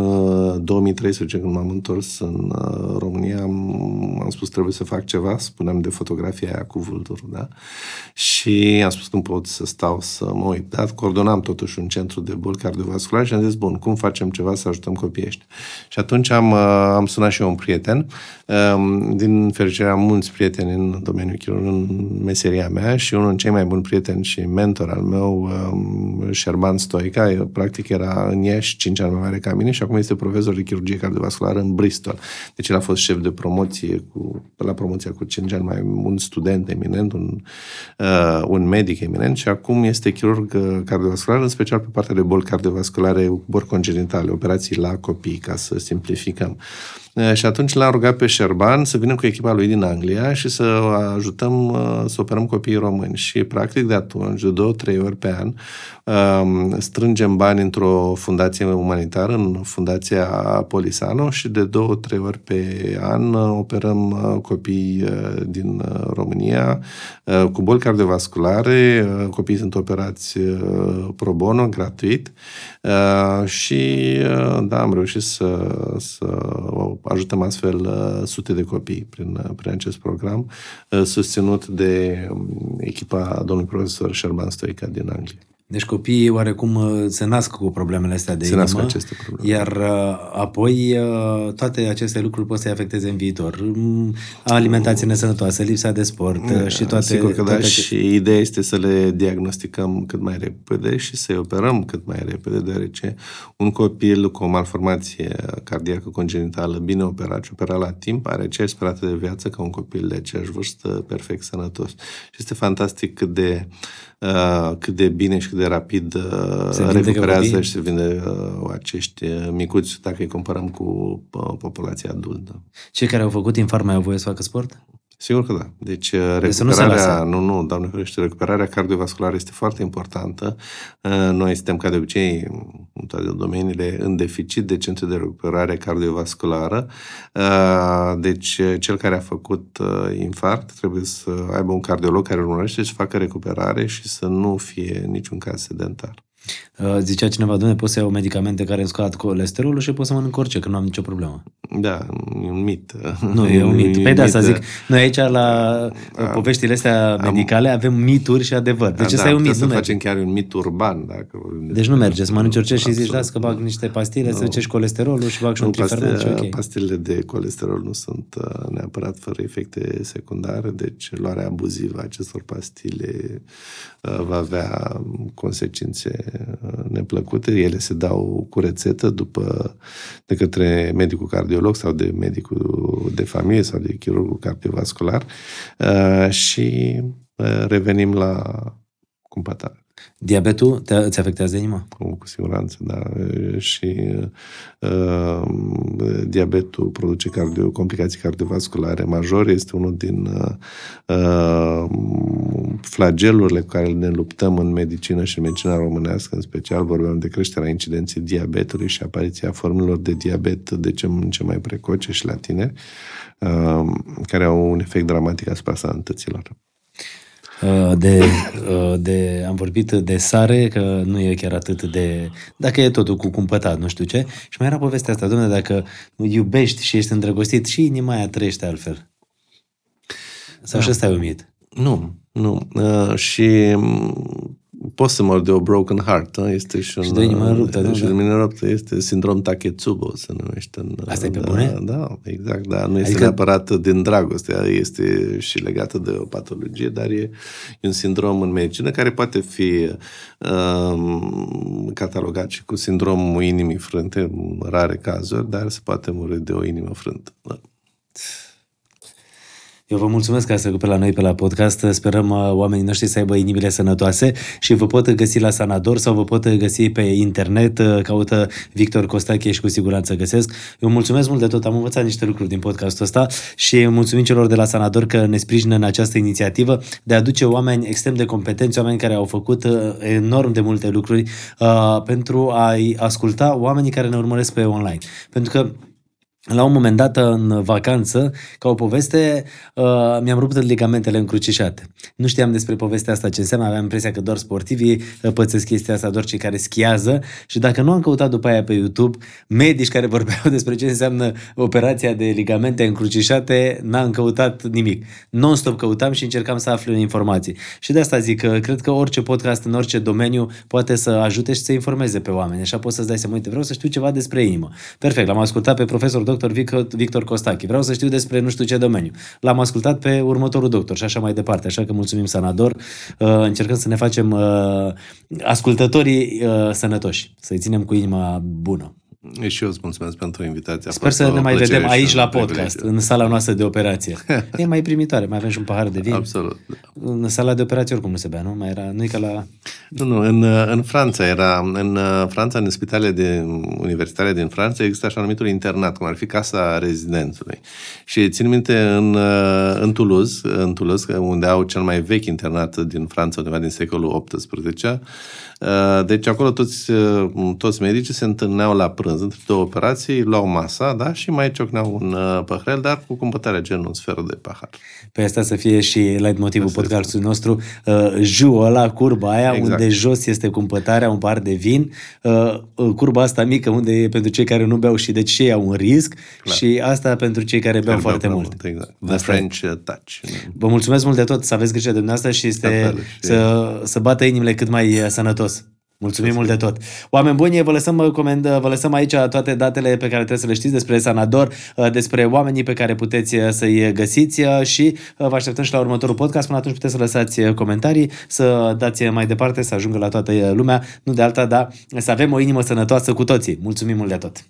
2013, când m-am întors în România, am, am spus trebuie să fac ceva, spuneam de fotografia aia cu vulturul, da? Și am spus nu pot să stau să mă uit. Da? Coordonam totuși un centru de boli cardiovasculare și am zis, bun, cum facem ceva să ajutăm copiii ăștia? Și atunci am, am sunat și eu un prieten, din fericire deoarece am mulți prieteni în domeniul chirurg, în meseria mea și unul din cei mai buni prieteni și mentor al meu, um, Șerban Stoica, practic era în Iași 5 ani mai mare ca mine și acum este profesor de chirurgie cardiovasculară în Bristol. Deci el a fost șef de promoție cu, la promoția cu 5 ani mai un student eminent, un, uh, un medic eminent și acum este chirurg uh, cardiovascular, în special pe partea de boli cardiovasculare, boli congenitale, operații la copii, ca să simplificăm. Uh, și atunci l-am rugat pe Șerban să vină cu echipa lui din Anglia și să ajutăm uh, să operăm copiii români. Și practic de atunci, de două, trei ori pe an, um, strângem bani într-o fundație umanitară, în Fundația Polisano și de două, trei ori pe an uh, operăm copii din România cu boli cardiovasculare. Copiii sunt operați pro bono, gratuit și da, am reușit să, să ajutăm astfel uh, sute de copii prin, uh, prin acest program, uh, susținut de um, echipa domnului profesor Sherman Stoica din Anglia. Deci copiii oarecum uh, se nasc cu problemele astea de se inimă, nasc aceste probleme. iar uh, apoi uh, toate aceste lucruri pot să-i afecteze în viitor. Mm, alimentație nesănătoasă, lipsa de sport da, și toate... Sigur că toate da, și ideea este să le diagnosticăm cât mai repede și să-i operăm cât mai repede, deoarece un copil cu o malformație cardiacă congenitală bine operat și operat la timp are aceeași speranță de viață ca un copil de aceeași vârstă perfect sănătos. Și este fantastic cât de Uh, cât de bine și cât de rapid uh, se recuperează și se vinde uh, acești uh, micuți dacă îi comparăm cu uh, populația adultă. Cei care au făcut infarct mai au voie să facă sport? Sigur că da. Deci, uh, deci recuperarea, nu, nu, doamne ferește, recuperarea cardiovasculară este foarte importantă. Uh, noi suntem, ca de obicei, în toate domeniile, în deficit de centre de recuperare cardiovasculară. Uh, deci, cel care a făcut infarct trebuie să aibă un cardiolog care urmărește să facă recuperare și să nu fie niciun caz sedentar. Uh, zicea cineva, domnule, poți să iau medicamente care îmi scad colesterolul și pot să mănânc orice, că nu am nicio problemă. Da, e un mit. Nu, e un mit. Păi de asta zic, noi aici la da. poveștile astea medicale am, avem mituri și adevăr. Deci da, asta da, e un mit. să facem chiar un mit urban. Dacă deci nu merge, să mănânci orice și zici, las că bag niște pastile, no. să ducești colesterolul și bag și un trifernet și ok. Pastilele de colesterol nu sunt uh, neapărat fără efecte secundare, deci luarea abuzivă a acestor pastile uh, va avea consecințe neplăcute, ele se dau cu rețetă după, de către medicul cardiolog sau de medicul de familie sau de chirurgul cardiovascular uh, și uh, revenim la cumpătare. Diabetul te, îți afectează inima? Cu, cu siguranță, da. Și uh, diabetul produce cardio, complicații cardiovasculare majore. Este unul din uh, flagelurile cu care ne luptăm în medicină și în medicina românească, în special vorbeam de creșterea incidenței diabetului și apariția formelor de diabet de ce în ce mai precoce și la tineri, uh, care au un efect dramatic asupra sănătăților. Uh, de, uh, de, am vorbit de sare, că nu e chiar atât de... Dacă e totul cu cumpătat, nu știu ce. Și mai era povestea asta, domnule, dacă iubești și ești îndrăgostit, și inima aia trăiește altfel. Sau da. și ăsta e umit? Nu, nu. Uh, și poți să mor de o broken heart. Da? Este și, un, și de inimă ruptă, nu? Și de inimă ruptă este sindrom Taketsubo, se numește. În, Asta e pe da, bune? Da, exact. Da. Nu este adică... neapărat din dragoste, este și legată de o patologie, dar e, e un sindrom în medicină care poate fi um, catalogat și cu sindromul inimii frânte, în rare cazuri, dar se poate muri de o inimă frântă. Da. Eu vă mulțumesc că ați trecut pe la noi pe la podcast. Sperăm uh, oamenii noștri să aibă inimile sănătoase și vă pot găsi la Sanador sau vă pot găsi pe internet. Uh, caută Victor Costache și cu siguranță găsesc. Eu mulțumesc mult de tot. Am învățat niște lucruri din podcastul ăsta și mulțumim celor de la Sanador că ne sprijină în această inițiativă de a aduce oameni extrem de competenți, oameni care au făcut uh, enorm de multe lucruri uh, pentru a-i asculta oamenii care ne urmăresc pe online. Pentru că la un moment dat, în vacanță, ca o poveste, uh, mi-am rupt ligamentele încrucișate. Nu știam despre povestea asta ce înseamnă, aveam impresia că doar sportivii uh, pățesc chestia asta, doar cei care schiază și dacă nu am căutat după aia pe YouTube, medici care vorbeau despre ce înseamnă operația de ligamente încrucișate, n-am căutat nimic. Non-stop căutam și încercam să aflu informații. Și de asta zic că cred că orice podcast în orice domeniu poate să ajute și să informeze pe oameni. Așa poți să-ți dai seama, uite, vreau să știu ceva despre inimă. Perfect, l-am ascultat pe profesor doctor Victor, Victor Costache. Vreau să știu despre nu știu ce domeniu. L-am ascultat pe următorul doctor și așa mai departe. Așa că mulțumim, Sanador. Uh, încercăm să ne facem uh, ascultătorii uh, sănătoși, să-i ținem cu inima bună. Și eu îți mulțumesc pentru invitația. Sper să ne mai vedem aici la podcast, în sala noastră de operație. e mai primitoare, mai avem și un pahar de vin. Absolut. În sala de operație oricum nu se bea, nu? Mai era, nu e ca la... Nu, nu, în, în Franța era, în Franța, în spitalele de universitare din Franța, există așa numitul internat, cum ar fi casa rezidențului. Și țin minte în, în Toulouse, în Toulouse, unde au cel mai vechi internat din Franța, undeva din secolul XVIII, Uh, deci acolo toți, uh, toți medicii se întâlneau la prânz între două operații, luau masa da, și mai ciocneau un uh, păhrel, dar cu cumpătarea gen un sfert de pahar. Pe asta să fie și light motivul asta podcastului nostru, uh, jul ăla, curba aia, exact. unde jos este cumpătarea, un par de vin, uh, curba asta mică, unde e pentru cei care nu beau și deci cei au un risc Clar. și asta pentru cei care beau care foarte beau mult. mult. Exact. The asta. French touch. Vă mulțumesc mult de tot, să aveți grijă de dumneavoastră și este, să, să bată inimile cât mai sănătos. Mulțumim mult de tot. Oameni buni, vă lăsăm, uh, comend, uh, vă lăsăm aici toate datele pe care trebuie să le știți despre Sanador, uh, despre oamenii pe care puteți să-i găsiți și vă așteptăm și la următorul podcast. Până atunci puteți să lăsați comentarii, să dați mai departe, să ajungă la toată lumea, nu de alta, dar să avem o inimă sănătoasă cu toții. Mulțumim mult de tot!